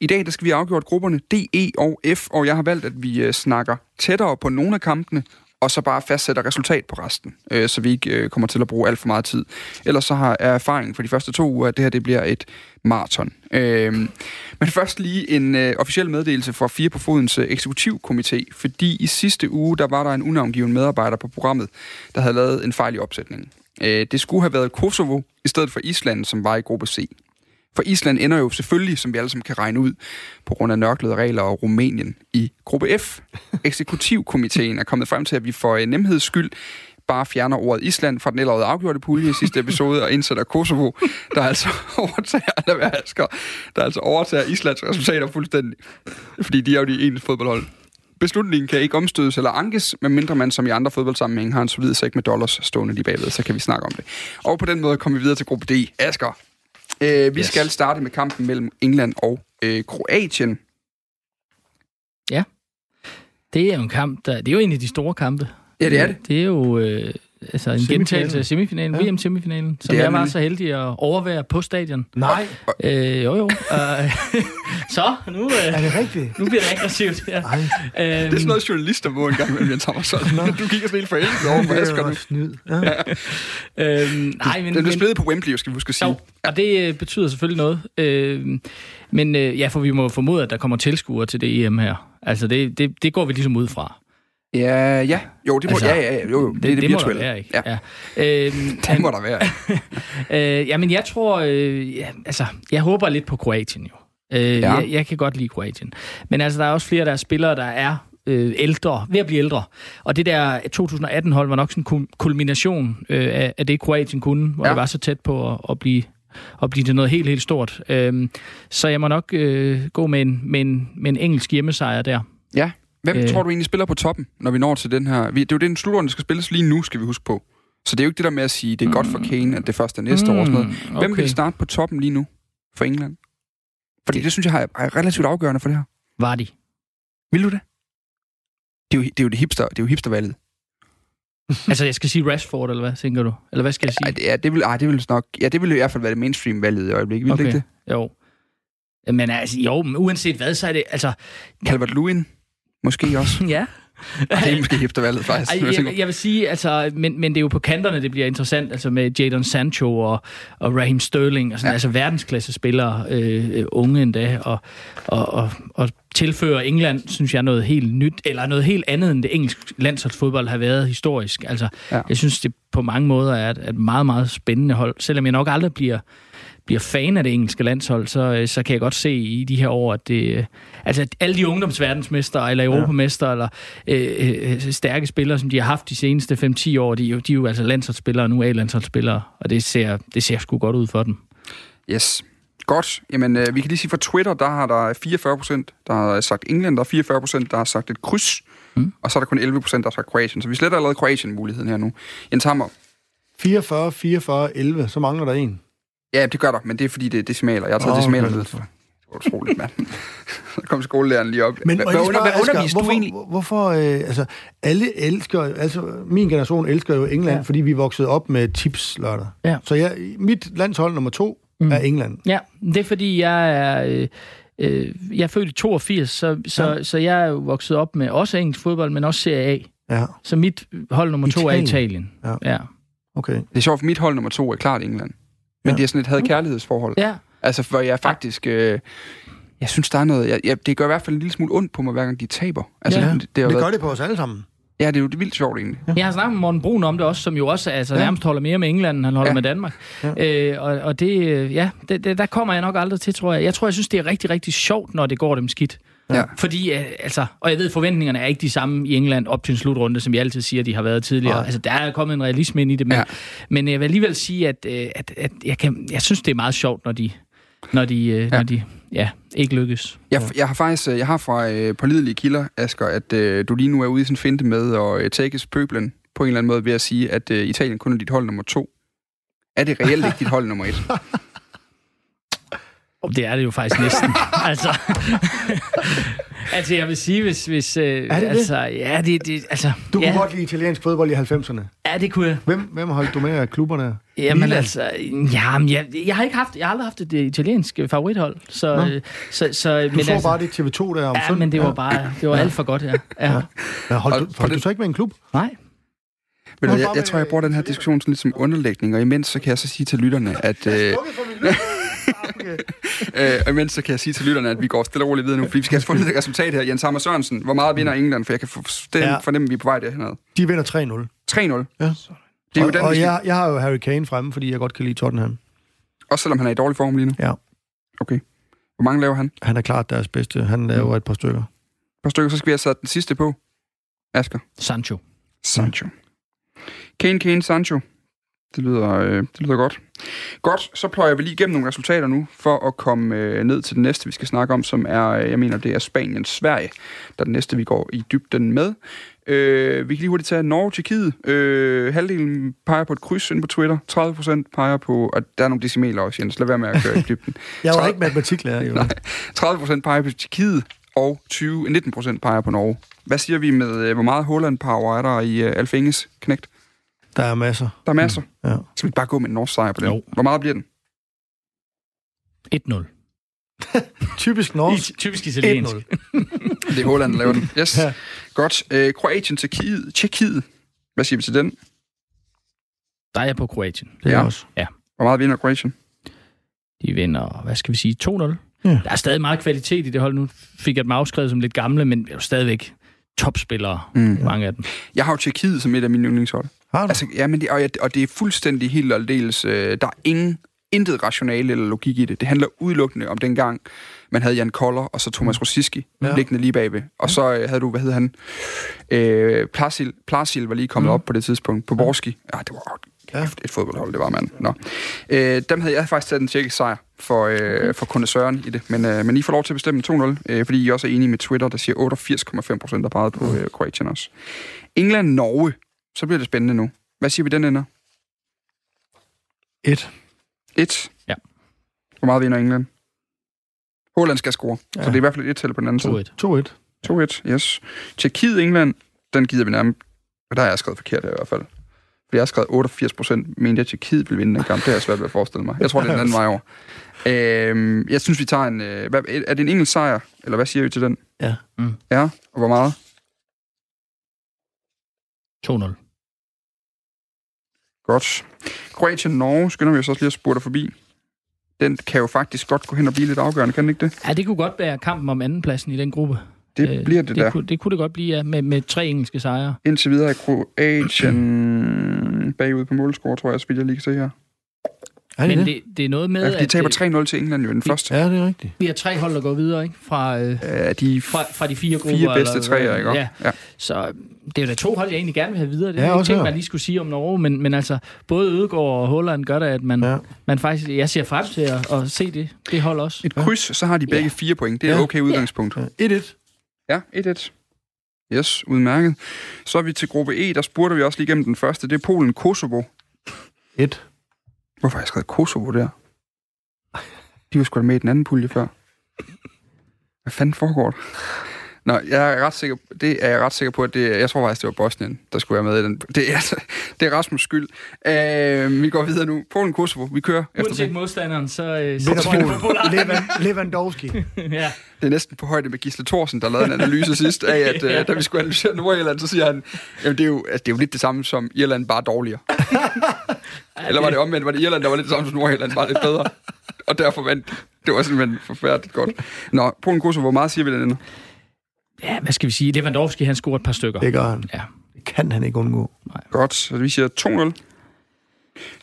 I dag der skal vi afgjort grupperne D, E og F, og jeg har valgt, at vi snakker tættere på nogle af kampene, og så bare fastsætter resultat på resten, øh, så vi ikke øh, kommer til at bruge alt for meget tid. Ellers så har er erfaringen for de første to uger, at det her det bliver et maraton. Øh, men først lige en øh, officiel meddelelse fra Fire på Fodens øh, eksekutivkomité, fordi i sidste uge, der var der en unavngiven medarbejder på programmet, der havde lavet en fejl i opsætningen. Øh, det skulle have været Kosovo i stedet for Island, som var i gruppe C. For Island ender jo selvfølgelig, som vi alle sammen kan regne ud, på grund af nørklede regler og Rumænien i gruppe F. Eksekutivkomiteen er kommet frem til, at vi for en nemheds skyld bare fjerner ordet Island fra den allerede afgjorte pulje i sidste episode og indsætter Kosovo, der altså *laughs* overtager, der, der altså overtager Islands resultater fuldstændig. Fordi de er jo de eneste fodboldhold. Beslutningen kan ikke omstødes eller ankes, medmindre man som i andre fodboldsammenhæng har en solid sæk med dollars stående lige bagved, så kan vi snakke om det. Og på den måde kommer vi videre til gruppe D. Asger, Øh, vi yes. skal starte med kampen mellem England og øh, Kroatien. Ja. Det er jo en kamp, der, det er jo en af de store kampe. Ja, det er det. Det er jo øh, altså en gentagelse af semifinalen, ja. VM-semifinalen, som jeg var så heldig at overvære på stadion. Nej. Øh, jo, jo. Uh, *laughs* *laughs* så, nu, uh, er det rigtigt? nu bliver det aggressivt. Ja. Ej. det er sådan noget, journalister må engang med Jens Hammersson. Du kigger sådan helt forelsket over på Asger nu. Snyd. Ja. øhm, nej, men, det blev spillet på Wembley, skal vi huske at sige. Jo, og det øh, betyder selvfølgelig noget. Øh, men øh, ja, for vi må formode, at der kommer tilskuere til det EM her. Altså, det, det, det går vi ligesom ud fra. Ja, ja. Jo, det må, Altså, ja, ja, jo, jo, det, det er det det må der virtuelle. være, ikke? Ja, Ja. Øhm, *laughs* det må der være. *laughs* øh, jamen, jeg tror... Øh, ja, altså, jeg håber lidt på Kroatien, jo. Øh, Ja. jeg, jeg kan godt lide Kroatien. Men altså, der er også flere, der er spillere, der er øh, ældre, ved at blive ældre. Og det der 2018-hold var nok sådan en kul- kulmination øh, af, af det, Kroatien kunne, hvor Ja. det var så tæt på at, at blive at blive til noget helt, helt stort. Øhm, så jeg må nok øh, gå med en, med, en, med en engelsk hjemmesejr der. Ja. Hvem øh. Tror du egentlig spiller på toppen, når vi når til den her... Vi, det er jo den slutrunde, der skal spilles lige nu, skal vi huske på. Så det er jo ikke det der med at sige, det er mm. godt for Kane, at det først er næste mm. år og sådan noget. Hvem vil starte på toppen lige nu for England? Fordi det, det synes jeg er relativt afgørende for det her. Var de? Vil du det? Det er jo det, er jo det hipster, det er jo hipstervalget. *laughs* altså, jeg skal sige Rashford, eller hvad tænker du? Eller hvad skal jeg sige? Ja, det vil, ej, det vil nok... Ja, det vil i hvert fald være det mainstream-valget i øjeblikket. Vil okay. det ikke det? Jo. Men altså, jo, men uanset hvad, så er det, altså... Calvert-Lewin? Måske også. *laughs* Ja. Ej, det er måske hipstervalget, faktisk. Ej, jeg, jeg vil sige, altså, men, men det er jo på kanterne, det bliver interessant, altså med Jadon Sancho og, og Raheem Sterling, og sådan, Ja. altså verdensklasse spillere, øh, øh, unge endda, og, og, og, og tilfører England, synes jeg, noget helt nyt, eller noget helt andet, end det engelsk landsholdsfodbold har været historisk. Altså, ja. jeg synes, det på mange måder er et, et meget, meget spændende hold, selvom jeg nok aldrig bliver bliver fan af det engelske landshold, så, øh, så kan jeg godt se i de her år, at det, øh, altså at alle de ungdomsverdensmestre eller europamestre ja. eller øh, øh, stærke spillere, som de har haft de seneste 5-10 år, de, er jo- de er jo altså landsholdsspillere, nu er landsholdsspillere, og det ser, det ser sgu godt ud for dem. Yes. Godt. Jamen, øh, vi kan lige sige, for Twitter, der har der 44 procent, der har sagt England, der er 44 procent, der har sagt et kryds, mm. og så er der kun 11 procent, der har sagt Kroatien. Så vi sletter allerede Kroatien-muligheden her nu. Jens Hammer. 44, 44, 11, så mangler der en. Ja, det gør der, men det er fordi, det er decimaler. Jeg har taget oh, decimaler. Det var utroligt, mand. *laughs* Så kom skolelæreren lige op. Men hvad, lige under, hvad Asger, underviste du hvorfor, egentlig? Hvorfor, øh, altså, alle elsker, altså, min generation elsker jo England, ja. Fordi vi voksede op med tips lørdag. Ja. Så jeg, mit landshold nummer to mm. er England. Ja, det er fordi, jeg er... Øh, øh, jeg er født i 82, så, så, Ja. så jeg er jo vokset op med også engelsk fodbold, men også Serie A. Ja, Så mit hold nummer to er Italien. Italien. Ja. Ja. okay. Det er sjovt, for mit hold nummer to er klart England. Men Ja. det er sådan et had-kærlighedsforhold. ja. Altså, hvor jeg faktisk... Øh, jeg synes, der er noget... Jeg, jeg, det gør i hvert fald en lille smule ondt på mig, hver gang de taber. Altså, Ja. det, det, har Det været, gør det på os alle sammen. Ja, det er jo det vildt sjovt, egentlig. Jeg har snakket med Morten Brun om det også, som jo også altså, Ja. ja. nærmest holder mere med England, end han holder Ja. ja. med Danmark. Ja. Øh, og, og det, øh, ja, det, det, der kommer jeg nok aldrig til, tror jeg. Jeg tror, jeg synes, det er rigtig, rigtig sjovt, når det går dem skidt. Ja. Fordi, øh, altså, og jeg ved, forventningerne er ikke de samme i England op til en slutrunde, som vi altid siger, de har været tidligere. Nej. Altså, der er kommet en realisme ind i det, men, Ja. ja. men jeg vil alligevel sige, at, øh, at, at jeg, kan, jeg synes, det er meget sjovt, når de, når de, øh, Ja. når de ja, ikke lykkes. Jeg, jeg har faktisk jeg har fra øh, pålidelige kilder, Asger, at øh, du lige nu er ude i sådan finte med at øh, takes pøblen på en eller anden måde ved at sige, at øh, Italien kun er dit hold nummer to. Er det reelt ikke dit hold nummer et? *laughs* Og det er det jo faktisk næsten. *laughs* altså, *laughs* altså, jeg vil sige, hvis... hvis øh, det det? altså, Ja, det, det, altså, Du ja, kunne godt lide italiensk fodbold i 90'erne. ja, det kunne jeg. Hvem, hvem holdt du med af klubberne? Jamen Milan? altså, jamen, jeg, jeg har ikke haft, jeg har aldrig haft et øh, italiensk øh, favorithold, så, Nå. så, så Du men så altså, bare det TV2 der om ja, søndagen. men det var bare, det var alt for godt, ja. ja. Ja, holdt, Og- du, holdt det- du så ikke med en klub? Nej. Men jeg, jeg med- tror, jeg bruger den her diskussion sådan lidt som underlægning, og imens så kan jeg så sige til lytterne, at... Øh, *laughs* øh, og imens så kan jeg sige til lytterne, at vi går stille og roligt videre nu, fordi vi skal have fundet et resultat her. Jens Hammer Sørensen, hvor meget vinder England? For jeg kan fornemme, at vi er på vej derhenad. De vinder 3-0. 3-0. Ja. Det er jo og, den, og jeg, jeg har jo Harry Kane fremme, fordi jeg godt kan lide Tottenham. Også selvom han er i dårlig form lige nu. Ja. Okay. Hvor mange laver han? Et Han er klart deres bedste. Han laver et par stykker. par stykker, så skal vi have sat den sidste på. Asger. Sancho. Sancho. Kane, Kane, Sancho. Det lyder, øh, det lyder godt. Godt, så pløjer vi lige igennem nogle resultater nu, for at komme øh, ned til det næste, vi skal snakke om, som er, øh, jeg mener, det er Spanien-Sverige, der er det næste, vi går i dybden med. Øh, vi kan lige hurtigt tage Norge-Tjekkiet. Øh, halvdelen peger på et kryds ind på Twitter. 30 procent peger på, og der er nogle decimaler også, Jens. Lad være med at køre i dybden. *laughs* Jeg var ikke matematiklærer, jo. *laughs* Nej. 30 procent peger på Tjekkiet, og 20, 19 procent peger på Norge. Hvad siger vi med, øh, hvor meget Holland-power er der i uh, Alf Inges knægt? Der er masser. Der er masser. Ja. Skal vi ikke bare gå med en norsk sejr på den? Jo. Hvor meget bliver den? 1-0. *laughs* Typisk norsk. Typisk italiensk. 1-0. Det er Holland, der laver den. Yes. *laughs* Ja. Godt. Øh, Kroatien, Tjekkiet. Tjekkiet. Hvad siger vi til den? Der er jeg på Kroatien. Det er Ja. også. Hvor meget vinder Kroatien? De vinder, hvad skal vi sige, 2-0. Ja. Der er stadig meget kvalitet i det hold. Nu fik jeg dem afskrevet som lidt gamle, men det er jo stadigvæk topspillere, Mm. mm. mange af dem. Jeg har jo Tjekkiet som et af mine yndlingshold. Har du? Altså, ja, men det, og, jeg- og det er fuldstændig helt og aldeles... Øh, der er ingen, intet rationale eller logik i det. Det handler udelukkende om den gang, man havde Jan Koller og så Thomas Rosiski Ja. liggende lige bagved. Og så øh, havde du, hvad hed han? Øh, Plasil, Plasil var lige kommet mm. op på det tidspunkt. På Borski. Ja, det var Ja. kæft, et fodboldhold, det var mand. Nå. Øh, dem havde jeg faktisk taget en tjekkisk sejr for, øh, for kondensøren i det. Men, øh, men I får lov til at bestemme 2-0, øh, fordi I også er enige med Twitter, der siger 88,5 procent, der pegede på øh, Kroatien også. England-Norge. Så bliver det spændende nu. Hvad siger vi, den ender? Et. 1. Ja. Hvor meget vinder England? Holland skal score. Ja. Så det er i hvert fald et tal på den anden side. 2-1. 2-1. 2-1, yes. Tjekkiet, England, den gider vi nærmest. Og der har jeg skrevet forkert her i hvert fald. For jeg har skrevet 88 procent, mente jeg, at Tjekkiet ville vinde den kamp. Det har jeg svært ved at forestille mig. Jeg tror, det er den anden vej over. Øhm, jeg synes, vi tager en... Øh, hvad, er det en engelsk sejr? Eller hvad siger vi til den? Ja. Mm. Ja, og hvor meget? 2-0. Godt. Kroatien-Norge skynder vi os også lige at spurgte forbi. Den kan jo faktisk godt gå hen og blive lidt afgørende, kan den ikke det? Ja, det kunne godt være kampen om andenpladsen i den gruppe. Det Øh, bliver det, det der. Kunne, det kunne det godt blive, ja, med, med tre engelske sejre. Indtil videre er Kroatien *clears throat* bagud på målscore, tror jeg, så vidt jeg lige kan se her. Er det Men det? det, det er noget med, Ja, de taber det, 3-0 til England jo i den første. Ja, det er rigtigt. vi har tre hold, der går videre ikke? Fra, øh, Ja, de fra, fra de fire grupper. fire bedste eller- træer, ikke? Ja, ja. så det er jo da to hold, jeg egentlig gerne vil have videre. Det er Ja, ja, også ting, man lige skulle sige om Norge, men, men altså, både Ødegaard og Holland gør det, at man, Ja. ja. man faktisk, jeg ser frem til at, at se det, det hold også. Et kryds, så har de begge Ja. fire point. Det er Ja. okay udgangspunkt. Ja. 1-1. Ja, 1-1. Yes, udmærket. Så er vi til gruppe E, der spurgte vi også lige igennem den første. Det er Polen-Kosovo. 1. Hvorfor har jeg skrevet Kosovo der? De var sgu da med i den anden pulje før. Hvad fanden foregår der? Nå, jeg er ret sikker, det er jeg ret sikker på, at det, jeg tror faktisk, det var Bosnien, der skulle være med i den. Det er, *laughs* det er Rasmus skyld. Uh, vi går videre nu. Polen-Kosovo, vi kører efter Uanset det. modstanderen, så... Øh, så spiller Polen. Levan, Lewandowski. *laughs* ja. Det er næsten på højde med Gisle Thorsen, der lavede en analyse sidst af, at *laughs* uh, da vi skulle analysere Nordirland, så siger han, jamen det er, jo, altså, det er jo lidt det samme som Irland, bare dårligere. Eller var det omvendt? Var det Irland, der var lidt det samme som Nordirland, bare lidt bedre? Og derfor vandt de. Det var simpelthen forfærdeligt godt. Nå, Polen Kosovo, hvor meget siger vi den ender? Ja, hvad skal vi sige? Lewandowski, han scorer et par stykker. Det gør han. Ja. Det kan han ikke undgå. Godt, så vi siger 2-0.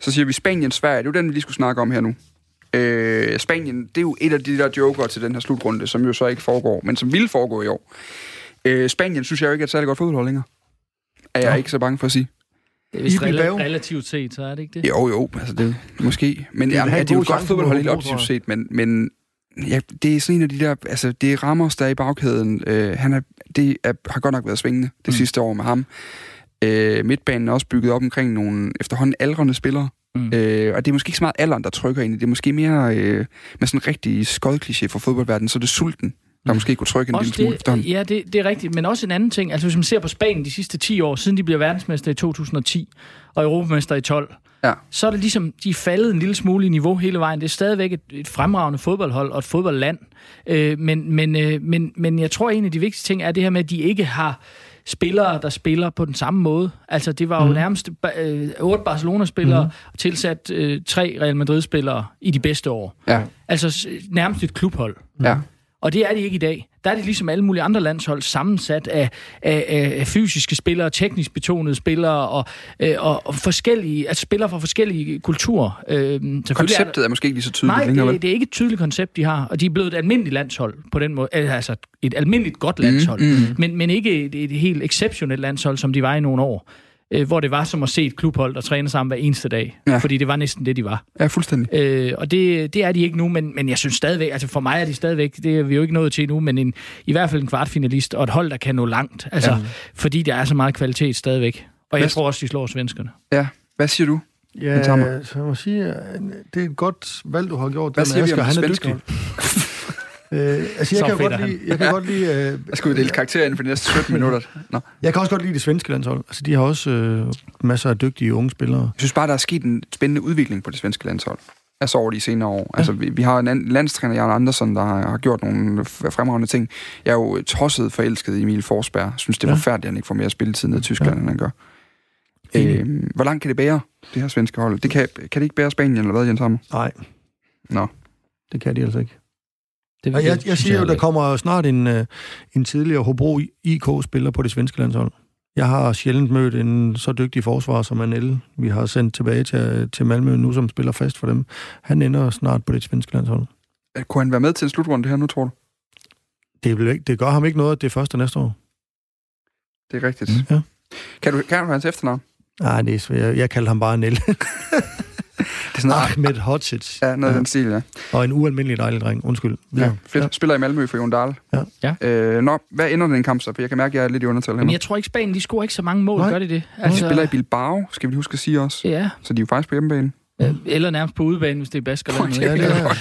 Så siger vi Spanien-Sverige. Det er jo den, vi lige skulle snakke om her nu. Øh, Spanien, det er jo et af de der joker til den her slutrunde, som jo så ikke foregår, men som ville foregå i år. Øh, Spanien synes jeg jo ikke er et særligt godt fodboldhold længere. Er jeg Nå. ikke så bange for at sige. Det er vist rela- relativt set, så er det ikke det? Jo, jo, altså det måske. Men Det det, jamen, ja, det er jo god et godt fodboldhold jeg. set, men, men ja, det er sådan en af de der, altså det er Ramos, der er i bagkæden. Øh, han er, det er, har godt nok været svingende det Mm. sidste år med ham. Øh, midtbanen er også bygget op omkring nogle efterhånden aldrende spillere. Mm. Øh, og det er måske ikke så meget alderen, der trykker ind i det. Er måske mere øh, med sådan en rigtig skodkliché for fodboldverdenen, så er det sulten, der måske kunne trykke en lille Også smule det, efterhånden. ja, det, det er rigtigt. Men også en anden ting. Altså, hvis man ser på Spanien de sidste 10 år, siden de blev verdensmester i 2010 og europamester i 12, Ja. så er det ligesom, de er faldet en lille smule i niveau hele vejen. Det er stadigvæk et, et fremragende fodboldhold og et fodboldland. Øh, men, men, øh, men, men jeg tror, en af de vigtigste ting er det her med, at de ikke har spillere, der spiller på den samme måde. Altså, det var jo mm. nærmest øh, otte Barcelona-spillere mm. tilsat øh, tre Real Madrid-spillere i de bedste år. Ja, Altså nærmest et klubhold. ja. Og det er de ikke i dag. Der er de ligesom alle mulige andre landshold sammensat af, af, af, fysiske spillere, teknisk betonede spillere og, øh, og, og forskellige, altså spillere fra forskellige kulturer. Øh, selvfølgelig er Konceptet er måske ikke lige så tydeligt nej, længere, det, det er ikke et tydeligt koncept, de har. Og de er blevet et almindeligt landshold på den måde. Altså et almindeligt godt landshold. Mm, mm. Men, men ikke et, et helt exceptionelt landshold, som de var i nogle år. Øh, hvor det var som at se et klubhold, der træner sammen hver eneste dag. Ja. Fordi det var næsten det, de var. Ja, fuldstændig. Øh, og det, det er de ikke nu, men, men jeg synes stadigvæk, altså for mig er de stadigvæk, det er vi jo ikke nået til nu, men en, i hvert fald en kvartfinalist og et hold, der kan nå langt. Altså, Ja. fordi der er så meget kvalitet stadigvæk. Og jeg Hvad- tror også, de slår svenskerne. Ja, hvad siger du? Ja, så jeg må sige, øh, det er et godt valg, du har gjort. Hvad siger med vi om Han er dygtig. *laughs* Øh, altså, jeg Så kan, godt lide, jeg kan godt lide, øh, Jeg skal uddele karakter inden for de næste 17 *laughs* minutter. Nå. jeg kan også godt lide det svenske landshold. Altså, de har også øh, masser af dygtige unge spillere. Jeg synes bare, der er sket en spændende udvikling på det svenske landshold. Altså over de senere år. Ja. Altså, vi, vi har en anden landstræner, Jan Andersen, der har, har gjort nogle fremragende ting. Jeg er jo tosset forelsket i Emil Forsberg. Jeg synes, det er Ja. forfærdeligt, at han ikke får mere spilletid ned i Tyskland, Ja. end han gør. Øh, hvor langt kan det bære, det her svenske hold? Det kan, kan det ikke bære Spanien, eller hvad, Jens Hammer? Nej, Nå. det kan de altså ikke. Det, jeg, det jeg synes siger jo, der kommer snart en, øh, en tidligere Hobro IK-spiller på det svenske landshold. Jeg har sjældent mødt en så dygtig forsvar som Anel, vi har sendt tilbage til, til Malmø nu, som spiller fast for dem. Han ender snart på det svenske landshold. Øh, Kunne han være med til en slutrunde her nu, tror du? Det, vil ikke, det gør ham ikke noget, at det er første næste år. Det er rigtigt. Mm. Ja. Kan du, kan du hans efternavn? Nej, det er svært. Jeg, jeg kalder ham bare Anel. *laughs* Det er sådan noget, Ahmed Hodzic. ja, noget af den stil, ja. Og en ualmindelig dejlig dreng. Undskyld. ja fedt. Spiller i Malmø for Jon Dahl. Ja. Ja. Øh, nå, hvad ender den kamp så? For jeg kan mærke, at jeg er lidt i undertal Men jeg tror ikke, Spanien de scorer ikke så mange mål, Nej. gør de det? De spiller i Bilbao, skal vi huske at sige også. Ja, Så de er jo faktisk på hjemmebane. eller nærmest på udebane, hvis det er Baskerlandet. Ja, det er, er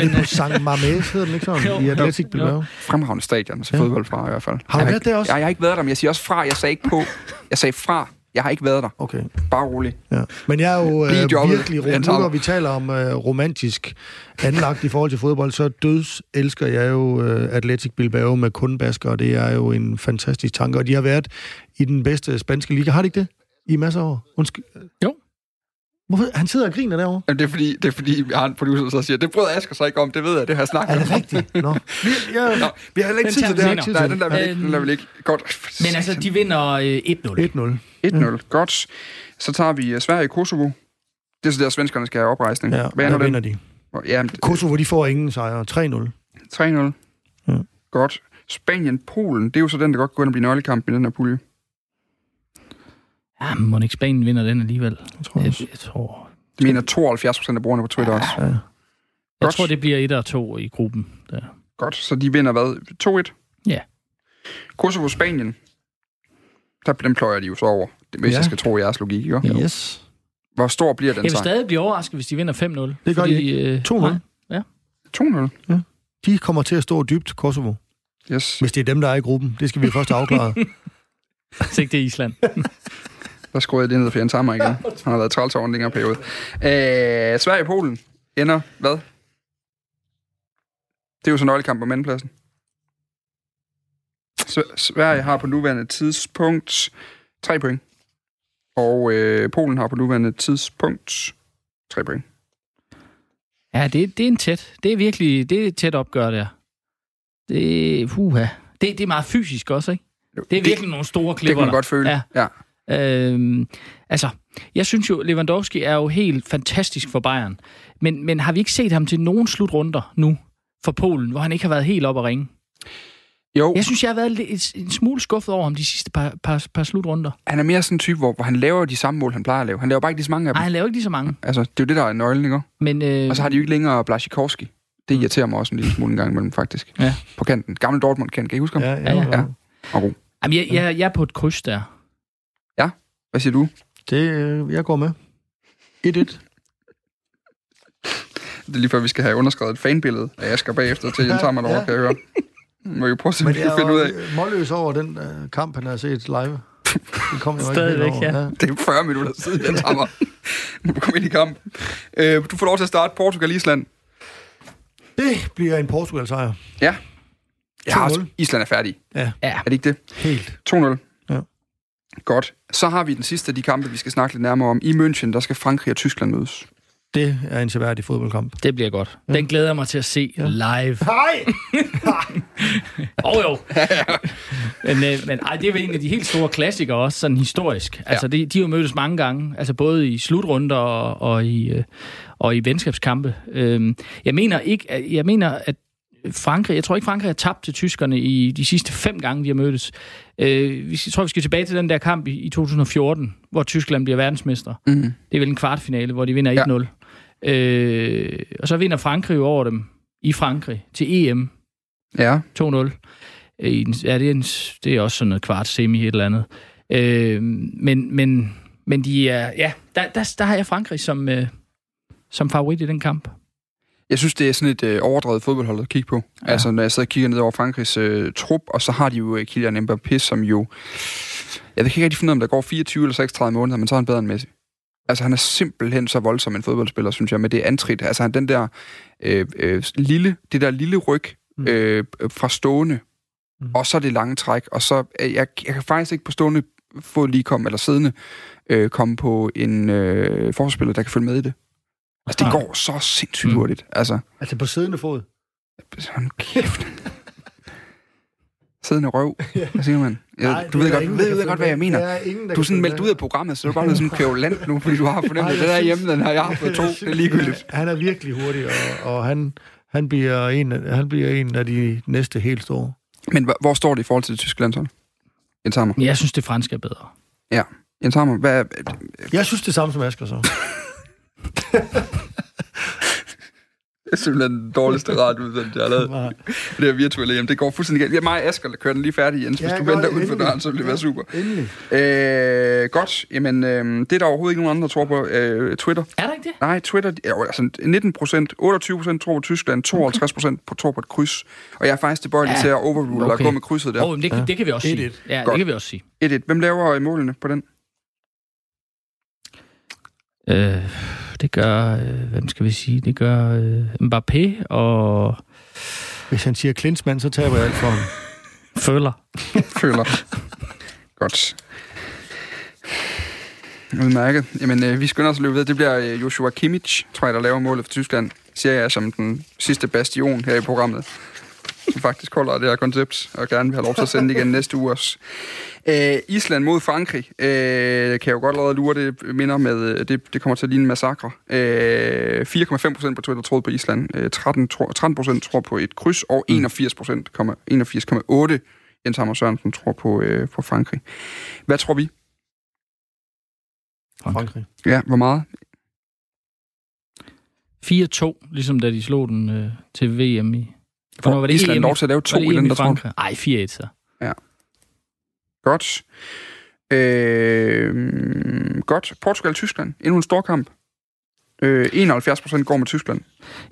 det Men, på San Mamés, hedder den ikke sådan? Jo. I Atletic. Bilbao. Fremragende stadion, så Ja. fodbold fra i hvert fald. Har du jeg været der også? Jeg, jeg har ikke været der, men jeg siger også fra. Jeg sagde ikke på. Jeg sagde fra. Jeg har ikke været der. Okay. Bare rolig. Ja. Men jeg er jo øh, virkelig, Jens nu når vi taler om øh, romantisk anlagt i forhold til fodbold, så døds elsker jeg jo øh, Atletic Bilbao med kun basker, og det er jo en fantastisk tanke. Og de har været i den bedste spanske liga. Har de ikke det? I masser af år? Undskyld. Jo. Hvorfor? Han sidder og griner derovre. Jamen, det, er fordi, det er fordi, vi har en producer, der siger, det brød Asger så ikke om, det ved jeg, det har jeg snakket Er det om. rigtigt? Nå. *laughs* Vi, ja, Nå, vi har heller ikke tid til det her. Nej, den lader vi ikke. Den lader vi ikke. Godt. men altså, de vinder øh, 1-0. 1-0. Godt. Så tager vi uh, Sverige i Kosovo. Det er så der, svenskerne skal have oprejsning. ja, Hvad ender vinder de. Ja, Kosovo, de får ingen sejre. 3-0. 3-0. Ja. Godt. Spanien-Polen, det er jo så den, der godt går ind og blive nøglekamp i den her pulje. Ja, men må ikke Spanien vinder den alligevel? Jeg tror, Jeg, også. jeg, tror, Det mener 72 procent af brugerne på Twitter også. Ja. jeg Godt. tror, det bliver 1 og 2 i gruppen. Der. Godt, så de vinder hvad? 2-1? Ja. Kosovo-Spanien. Der, dem pløjer de jo så over, hvis Ja. jeg skal tro jeres logik, ikke? Jo. Yes. Hvor stor bliver den Jeg vil stadig blive overrasket, hvis de vinder 5-0. Det gør de øh, 2-0. nej. 2-0. De kommer til at stå dybt, Kosovo. Yes. Hvis det er dem, der er i gruppen. Det skal vi først have afklaret. *laughs* Hvis ikke det er Island. *laughs* Der skruede jeg det ned for Jens Hammer igen. *laughs* Han har været træls over en længere periode. Øh, Sverige-Polen ender hvad? Det er jo så nøglekamp om andenpladsen. S- Sverige har på nuværende tidspunkt 3 point. Og øh, Polen har på nuværende tidspunkt 3 point. Ja, det, det er en tæt. Det er virkelig det er et tæt opgør der. Det, puha. Det, det er meget fysisk også, ikke? Det er virkelig nogle store Det klipper. kan man godt føle. Ja. ja. Øhm, altså, jeg synes jo, Lewandowski er jo helt fantastisk for Bayern. Men, men har vi ikke set ham til nogen slutrunder nu for Polen, hvor han ikke har været helt op at ringe? Jo, Jeg synes, jeg har været lidt, en smule skuffet over ham de sidste par, par, par slutrunder. han er mere sådan en type, hvor, hvor han laver de samme mål, han plejer at lave. Han laver bare ikke lige så mange af dem. Nej, han laver ikke lige så mange. Altså, det er jo det, der er nøglen, ikke? Men, øh, Og så har de jo ikke længere Blashikorski. Det irriterer mig også en lille smule en gang imellem, faktisk. Ja. På kanten. Gammel Dortmund-kant, kan I huske ham? Ja, Ja, ja. Ja. Og god. jamen, jeg, jeg, jeg er på et kryds der. Hvad siger du? Det, øh, jeg går med. 1-1. Det er lige før, vi skal have underskrevet et fanbillede af Asger bagefter til Jens Hammer, Ja. ja. kan jeg høre. Må vi prøve at se, vi kan finde ud af. jo målløs over den øh, kamp, han har set live. Det kom jo ikke Stadigvæk, over. ja. Det er 40 minutter siden, Jens Hammer. Nu kommer ind i kamp. Øh, du får lov til at starte Portugal-Island. Det bliver en Portugal-sejr. Ja. Jeg har 2-0. også, Island er færdig. Ja, Ja, Er det ikke det? helt. 2-0. Ja. Godt. Så har vi den sidste af de kampe, vi skal snakke lidt nærmere om. I München, der skal Frankrig og Tyskland mødes. Det er en seværdig fodboldkamp. det bliver godt. Den glæder jeg mig til at se Ja. live. Nej! *laughs* Åh oh, jo. men, øh, men ej, det er jo en af de helt store klassikere også, sådan historisk. Altså, de, de har jo mødtes mange gange, altså både i slutrunder og, og, i, øh, og i venskabskampe. Øhm, jeg mener ikke, jeg mener, at Frankrig, jeg tror ikke, Frankrig har tabt til tyskerne i de sidste fem gange, de har mødtes. Øh, vi- jeg tror, vi skal tilbage til den der kamp i, i 2014, hvor Tyskland bliver verdensmester. Mm. Det er vel en kvartfinale, hvor de vinder 1-0. Øh, og så vinder Frankrig jo over dem i Frankrig til EM Ja. 2-0. Øh, i Ja, det er, en, det er også sådan noget kvart semi et eller andet. Øh, men, men, men de er, ja, der, der, der har jeg Frankrig som, øh, som favorit i den kamp. Jeg synes, det er sådan et øh, overdrevet fodboldhold at kigge på. Ja. Altså, når jeg sidder og kigger ned over Frankrigs øh, trup, og så har de jo øh, Kylian Mbappé, som jo... Jeg kan ikke rigtig finde ud af, om der går 24 eller 36 måneder, men så er han bedre end Messi. Altså, han er simpelthen så voldsom en fodboldspiller, synes jeg, med det antrit. Altså, han den der øh, øh, lille, det der lille ryg Mm. øh, fra stående, Mm. og så det lange træk, og så... Øh, jeg, jeg kan faktisk ikke på stående fod lige komme, eller siddende, øh, komme på en øh, forspiller, der kan følge med i det. Altså, det går så sindssygt Mm. hurtigt. Altså, Altså på siddende fod. Sådan kæft. *laughs* Siddende røv. Hvad siger man? Ja, Nej, du det ved der godt, ingen, ved, der ved godt, hvad jeg mener. Der er ingen, der Du er sådan meldt ud af programmet, så du er bare sådan kvævlant nu, fordi du har fornemt, at her synes- hjemme, den her, jeg har fået *laughs* to. Det er ligegyldigt. Han, han er virkelig hurtig, og, og han, han, bliver en, af- han bliver en af de næste helt store. Men hva- hvor står det i forhold til det tyske landshold? Jens Hammer. Jeg synes, det franske er bedre. Jens Hammer, hvad, Jeg synes det samme som Asger så. *laughs* Det *laughs* er simpelthen den dårligste *laughs* radioudsendelse, jeg har lavet. Det her virtuelle hjem, det går fuldstændig galt. Ja, mig og Asger kører den lige færdig, Jens. Hvis Ja, du godt, venter uden for døren, så vil det være super. Endelig. Øh, godt. Jamen, øh, det er der overhovedet ikke nogen andre, der tror på. Øh, Twitter. Er der ikke det? Nej, Twitter, jo, altså 19 procent, 28 procent tror på Tyskland, 52 procent på tror på et kryds. Og jeg er faktisk tilbøjelig Ja, til at overrule okay. og okay. gå med krydset der. Åh, oh, det, det kan vi også sige. 1-1. Ja, Godt. det kan vi også sige. 1-1. Hvem laver øh, målene på den? Øh, det gør, øh, hvem skal vi sige, det gør øh, Mbappé og Hvis han siger Klinsmann, så taber jeg alt for ham. *laughs* Føler. *laughs* Føler. Godt. Udmærket. Jamen, øh, vi skynder os at løbe ved. Det bliver øh, Joshua Kimmich, tror jeg, der laver målet for Tyskland. Siger jeg som den sidste bastion her i programmet. *laughs* Faktisk holder det her koncept, og gerne vil have lov til at sende det igen næste uge også. Øh, Island mod Frankrig. Øh, kan jeg jo godt allerede lure, det minder med, øh, det, det kommer til at ligne en massakre. Øh, 4,5 procent på Twitter troede på Island. Øh, 13, tror, 13 procent tror på et kryds, og 81 procent, 81,8 Jens Hammer Sørensen tror på, øh, på Frankrig. Hvad tror vi? Frankrig. Ja, hvor meget? 4-2, ligesom da de slog den øh, til VM i... Hvornår var det Island EM i- lov til at lave to i den, der tror Frankrig? Ej, 4-1 så. Godt. Øh, godt. Portugal-Tyskland. Endnu en stor kamp. Øh, 71 procent går med Tyskland.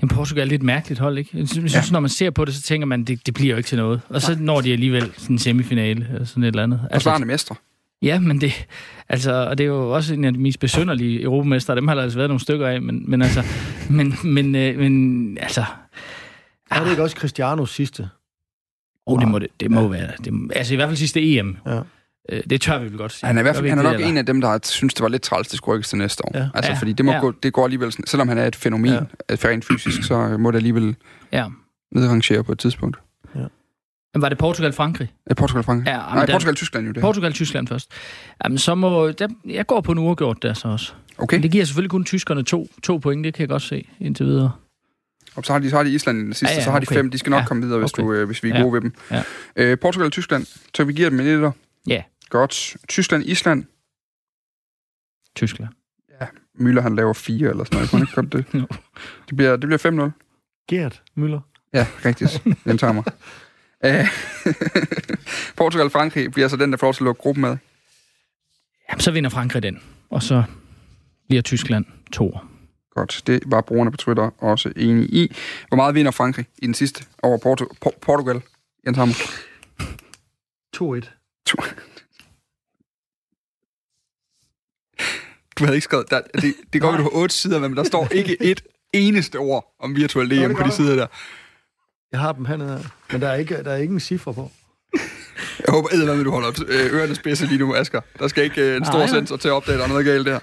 Jamen, Portugal er lidt mærkeligt hold, ikke? Jeg synes, ja. når man ser på det, så tænker man, det, det bliver jo ikke til noget. Og så når de alligevel sådan en semifinale, eller sådan et eller andet. Forsvarende mestre. Ja, men det, altså, og det er jo også en af de mest besynderlige europamestre. Dem har der altså været nogle stykker af, men, men altså, men, men, øh, men altså, Er det ikke også Cristianos sidste? oh, det må, det, det må ja. være. Det, altså i hvert fald sidste EM. Ja. Øh, Det tør vi vel godt sige. Han er, i hvert fald, han er ikke nok eller? en af dem, der synes, det var lidt træls, det skulle rykkes til næste år. Ja. Altså, Ja. fordi det, må Ja. gå, det går alligevel, sådan- selvom han er et fænomen, Ja. ja. rent fysisk, så må det alligevel Ja. nedrangere på et tidspunkt. Men var det Portugal-Frankrig? Er Portugal Frankrig? Ja, Nej, Portugal-Tyskland jo det. Portugal-Tyskland først. Jamen, så må... Der, jeg går på en uafgjort der så også. Okay, Men det giver selvfølgelig kun tyskerne to, to point, det kan jeg godt se indtil videre. Og så har de, så har de Island i den sidste, Ja, ja, ja, ja, så har de okay. fem. De skal nok Ja, komme videre, hvis, okay. du, øh, hvis vi er Ja. gode ved dem. Ja. Øh, Portugal-Tyskland, så vi giver dem en etter. Ja. Godt. Tyskland-Island. Tyskland. Müller, han laver fire eller sådan noget. Han ikke godt det? *laughs* Jo. Det bliver, det bliver 5-0. Gert Møller. Ja, rigtigt. Den tager mig. *laughs* Øh, *laughs* Portugal-Frankrig bliver så den, der får lov til at lukke gruppen med. Jamen, så vinder Frankrig den. Og så bliver Tyskland to. Godt, det var brugerne på Twitter også enige i. Hvor meget vinder Frankrig i den sidste over Porto- Por- Portugal? Jens Hammer. 2-1. To- Du havde ikke skrevet... Der, det, det går, at du har otte sider, men der står ikke et eneste ord om virtuel det EM på de der. sider der. Jeg har dem hernede. her. Men der er ikke, der er ikke en cifre på. Jeg håber eddermame, du holder øh, ørerne spidse lige nu, Asger. Der skal ikke øh, en stor Nej. sensor til at opdage, der er noget galt der.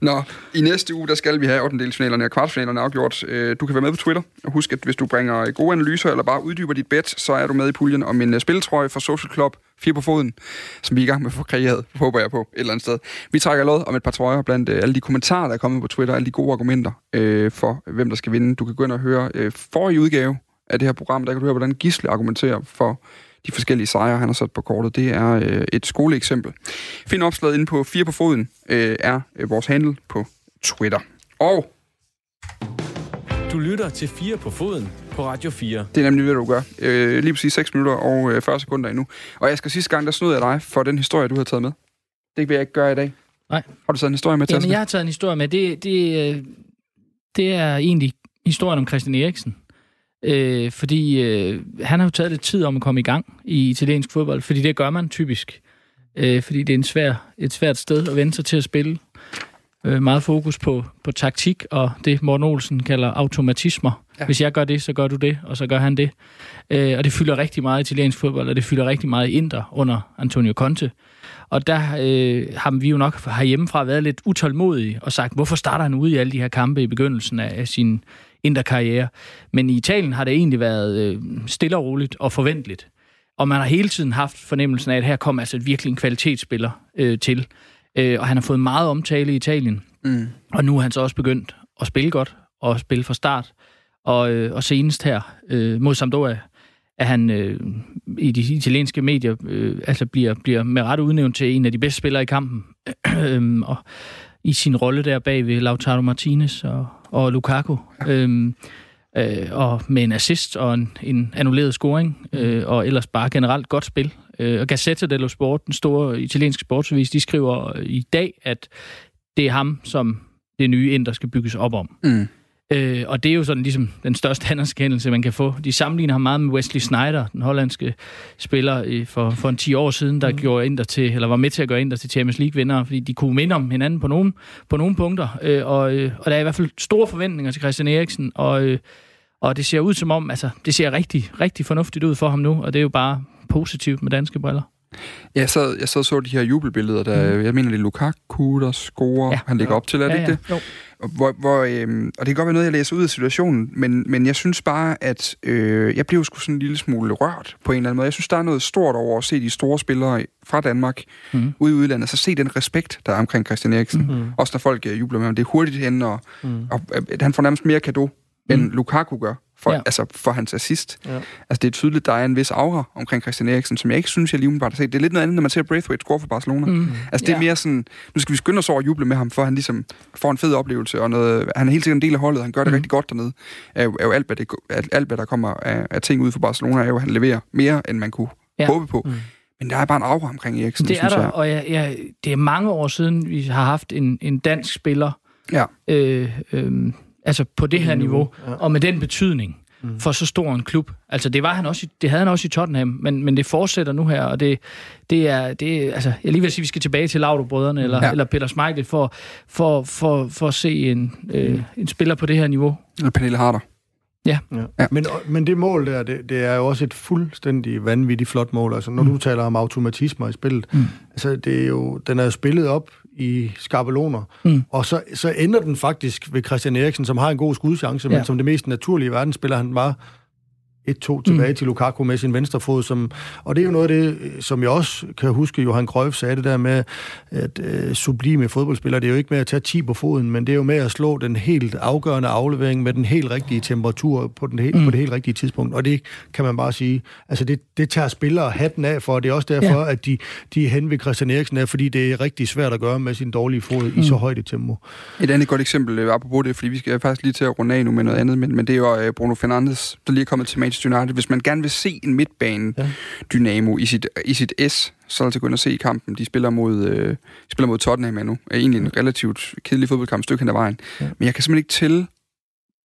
Nå, i næste uge, der skal vi have 8. finalerne og kvartfinalerne afgjort. Øh, Du kan være med på Twitter, og husk, at hvis du bringer gode analyser, eller bare uddyber dit bet, så er du med i puljen om en spiltrøje fra Social Club 4 på foden, som vi er i gang med at få kreeret, håber jeg på, et eller andet sted. Vi trækker lod om et par trøjer blandt øh, alle de kommentarer, der er kommet på Twitter, alle de gode argumenter øh, for, hvem der skal vinde. Du kan gå ind og høre øh, forrige udgave af det her program, der kan du høre, hvordan Gisle argumenterer for de forskellige sejre, han har sat på kortet. Det er øh, et skoleeksempel. Find opslaget inde på 4 på foden, øh, er øh, vores handle på Twitter. Og Du lytter til 4 på foden på Radio 4. det er nemlig det, du gør. Øh, lige præcis 6 minutter og øh, 40 sekunder endnu. Og jeg skal sidste gang, der snød jeg dig for den historie, du har taget med. Det vil jeg ikke gøre i dag. Nej. Har du taget en historie med til Jamen, jeg har taget en historie med. Det, det, øh, det er egentlig historien om Christian Eriksen. Øh, fordi øh, han har jo taget lidt tid om at komme i gang i italiensk fodbold, fordi det gør man typisk. Øh, fordi det er en svær, et svært sted at vende sig til at spille. Øh, meget fokus på, på taktik og det, Morten Olsen kalder automatismer. Ja. Hvis jeg gør det, så gør du det, og så gør han det. Øh, og det fylder rigtig meget i italiensk fodbold, og det fylder rigtig meget i Inter under Antonio Conte. Og der øh, har vi jo nok herhjemmefra været lidt utålmodige og sagt, hvorfor starter han ude i alle de her kampe i begyndelsen af, af sin interkarriere. Men i Italien har det egentlig været øh, stille og roligt og forventeligt. Og man har hele tiden haft fornemmelsen af, at her kommer altså virkelig en kvalitetsspiller øh, til. Øh, og han har fået meget omtale i Italien. Mm. Og nu er han så også begyndt at spille godt og spille fra start. Og, øh, og senest her øh, mod Sampdoria, at han øh, i de italienske medier øh, altså bliver, bliver med ret udnævnt til en af de bedste spillere i kampen. *clears throat* øhm, og i sin rolle der bag ved Lautaro Martinez og, og Lukaku. Øhm, øh, og med en assist og en, en annulleret scoring, øh, og ellers bare generelt godt spil. Øh, og Gazzetta dello Sport, den store italienske sportsvis, de skriver i dag, at det er ham, som det nye ind, der skal bygges op om. Mm. Øh, og det er jo sådan ligesom den største *laughs* anerkendelse, man kan få. De sammenligner ham meget med Wesley Snyder, den hollandske spiller øh, for, for en 10 år siden, der mm. gjorde Inter til, eller var med til at gøre Inter til Champions League-vinder, fordi de kunne minde om hinanden på nogle, på nogle punkter. Øh, og, øh, og der er i hvert fald store forventninger til Christian Eriksen, og, øh, og det ser ud som om, altså det ser rigtig, rigtig fornuftigt ud for ham nu, og det er jo bare positivt med danske briller. Jeg sad, jeg sad og så de her jubelbilleder, der, mm. jeg mener, det er Lukaku, der scorer. Ja. Han ligger op til, er det Ja, ikke ja. det? Jo. Hvor, hvor, øhm, og det kan godt være noget, jeg læser ud af situationen, men, men jeg synes bare, at øh, jeg blev sgu sådan en lille smule rørt på en eller anden måde. Jeg synes, der er noget stort over at se de store spillere fra Danmark Mm. ude i udlandet, så se den respekt, der er omkring Christian Eriksen. Mm. Også når folk øh, jubler med ham. Det er hurtigt hen, og, mm. og øh, han får nærmest mere kado, end Mm. Lukaku gør. For, Ja. altså for hans assist. Ja. Altså det er tydeligt, der er en vis aura omkring Christian Eriksen, som jeg ikke synes, jeg lige umiddelbart har set. Det er lidt noget andet, når man ser Braithwaite score for Barcelona. Mm. Altså det er Ja. mere sådan, nu skal vi skynde os over at juble med ham, for han ligesom får en fed oplevelse, og noget, han er helt sikkert en del af holdet, han gør det mm. rigtig godt dernede. Er jo, er jo alt, hvad det, alt, hvad der kommer af, af ting ud for Barcelona, er jo, at han leverer mere, end man kunne Ja. håbe på. Mm. Mm. Men der er bare en aura omkring Eriksen, Det er synes der, jeg. og jeg, jeg, det er mange år siden, vi har haft en, en dansk spiller Ja. øh, øh, altså på det her niveau, Ja. og med den betydning mm. for så stor en klub. Altså det var han også, i- det havde han også i Tottenham, men, men det fortsætter nu her, og det, det er, det altså jeg lige vil sige, at vi skal tilbage til Laudrup-brødrene, eller, ja. Ja. eller Peter Schmeichel, for, for, for, for at se en, øh, en spiller på det her niveau. Og Pernille Harder. Ja. Ja. Men, men det mål der, det, det er jo også et fuldstændig vanvittigt flot mål. Altså, når mm. du taler om automatismer i spillet, mm. altså, det er jo, den er jo spillet op i skabeloner, Mm. og så, så ender den faktisk ved Christian Eriksen, som har en god skudchance, ja. Men som det mest naturlige i verden spiller bare 1-2 tilbage mm. til Lukaku med sin venstre fod. Som, og det er jo noget af det, som jeg også kan huske, Johan Cruyff sagde det der med, at øh, sublime fodboldspillere, det er jo ikke med at tage 10 på foden, men det er jo med at slå den helt afgørende aflevering med den helt rigtige temperatur på, den helt, mm. på det helt rigtige tidspunkt. Og det kan man bare sige, altså det, det tager spillere hatten af for, og det er også derfor, ja. at de, de er hen ved Christian Eriksen af, fordi det er rigtig svært at gøre med sin dårlige fod mm. i så højt et tempo. Et andet godt eksempel, øh, apropos det, fordi vi skal faktisk lige til at runde af nu med noget andet, men, men det er jo øh, Bruno Fernandes, der lige er kommet til Manchester United. Hvis man gerne vil se en midtbane-dynamo i sit, i sit S, så er det altså gå ind og se kampen. De spiller mod, øh, spiller mod Tottenham nu. Er egentlig en relativt kedelig fodboldkamp, stykke hen ad vejen. Ja. Men jeg kan simpelthen ikke tælle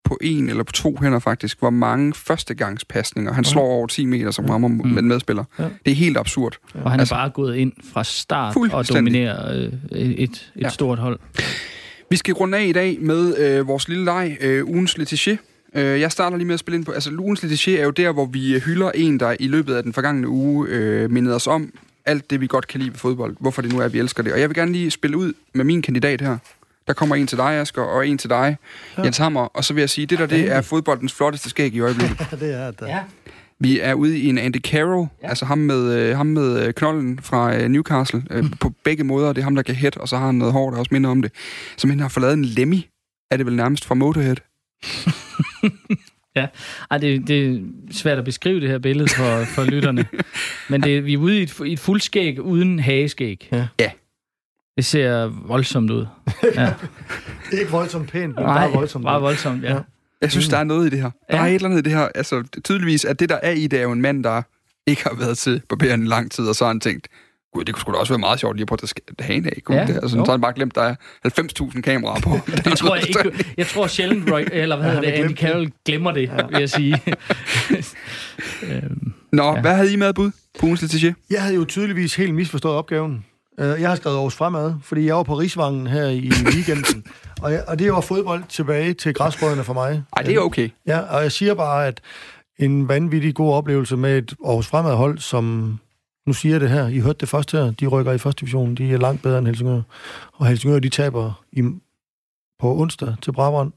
på en eller på to hænder faktisk, hvor mange førstegangspasninger han slår over 10 meter, som rammer med en medspiller. Ja. Det er helt absurd. Og han Altså- er bare gået ind fra start og dominerer øh, et, et Ja. stort hold. Vi skal runde af i dag med øh, vores lille leg, øh, ugens letiché. Øh, jeg starter lige med at spille ind på... Altså, ugens letiché er jo der, hvor vi øh, hylder en, der i løbet af den forgangne uge øh, mindede os om alt det, vi godt kan lide ved fodbold. Hvorfor det nu er, at vi elsker det. Og jeg vil gerne lige spille ud med min kandidat her. Der kommer en til dig, Asger, og en til dig, ja. Jens Hammer. Og så vil jeg sige, det der, det er fodboldens flotteste skæg i øjeblikket. *laughs* det er det. Ja. Vi er ude i en Andy Carroll, ja. altså ham med, øh, ham med øh, knolden fra øh, Newcastle, øh, mm. på begge måder. Det er ham, der kan hæt, og så har han noget hår, der også minder om det. Som han har forladet en Lemmy, er det vel nærmest fra Motorhead. *laughs* *laughs* Ja, Ej, det, det er svært at beskrive det her billede for, for lytterne. *laughs* Men det, vi er ude i et, i et fuldskæg uden hageskæg. Ja. Ja. Det ser voldsomt ud. *laughs* Ja. Det er ikke voldsomt pænt, men Nej, bare voldsomt. Bare voldsomt, ja. Ja. Jeg synes, der er noget i det her. Der Ja. er et eller andet i det her. Altså, tydeligvis, at det, der er i det, er jo en mand, der ikke har været til barberen i lang tid, og så har han tænkt, gud, det kunne sgu da også være meget sjovt lige at prøve at tage hagen af. Kunne Ja, ja, det? Altså, jo. så har han bare glemt, der er 90.000 kameraer på. *laughs* Det tror jeg ikke. Jeg tror sjældent, Roy, *laughs* eller hvad Ja, hedder det, Andy. Carroll glemmer det, vil jeg sige. *laughs* øhm, Nå, Ja. ja. hvad havde I med at bud på ugens letiché? Jeg havde jo tydeligvis helt misforstået opgaven. Øh, Jeg har skrevet Aarhus Fremad, fordi jeg var på Rigsvangen her i weekenden. og, jeg, og det var fodbold tilbage til græsbrødene for mig. Ej, det er okay. Ja, og jeg siger bare, at en vanvittig god oplevelse med et Aarhus Fremad-hold, som... Nu siger jeg det her. I hørte det først her. De rykker i første division. De er langt bedre end Helsingør. Og Helsingør, de taber i, på onsdag til Brabrand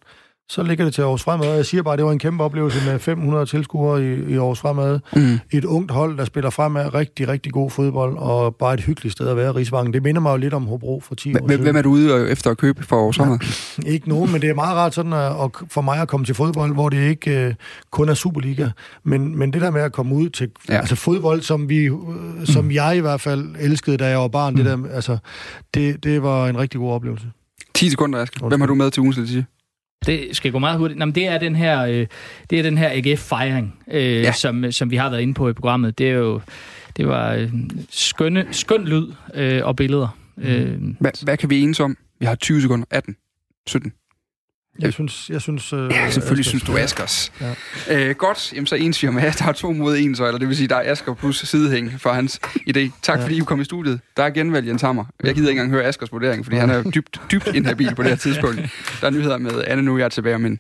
så ligger det til Aarhus Fremad. Jeg siger bare, at det var en kæmpe oplevelse med 500 tilskuere i, i Aarhus Fremad. Mm. Et ungt hold, der spiller fremad rigtig, rigtig god fodbold, og bare et hyggeligt sted at være, Rigsvangen. Det minder mig jo lidt om Hobro for 10 år siden. hvem er du ude efter at købe for Aarhus Fremad? *laughs* Ikke nogen, men det er meget rart sådan at, at, for mig at komme til fodbold, hvor det ikke øh, kun er Superliga, men, men det der med at komme ud til Ja. altså fodbold, som vi, øh, som Mm. jeg i hvert fald elskede, da jeg var barn, det, der, altså, det, det var en rigtig god oplevelse. 10 sekunder, Asger. Hvem har du med til ugens? Det skal gå meget hurtigt. Nå, men det er den her, øh, det er den her AGF-fejring, øh, Ja. ja. som, som vi har været inde på i programmet. Det er jo det var øh, skønne, skøn lyd øh, og billeder. Øh, Hvad, hvad kan vi enes om? Vi har 20 sekunder. 18. 17. Jeg synes... Jeg synes øh, Ja, selvfølgelig Asger- synes du Askers. Ja. Øh, godt, jamen så ens vi om, at der er to mod en, så, eller det vil sige, der er Asker plus sidehæng for hans idé. Tak Ja. fordi I kom i studiet. Der er genvalg Jens Hammer. Jeg gider ikke engang høre Askers vurdering, fordi han er dybt, dybt inhabil på det her tidspunkt. Der er nyheder med Anne nu, jeg er tilbage om en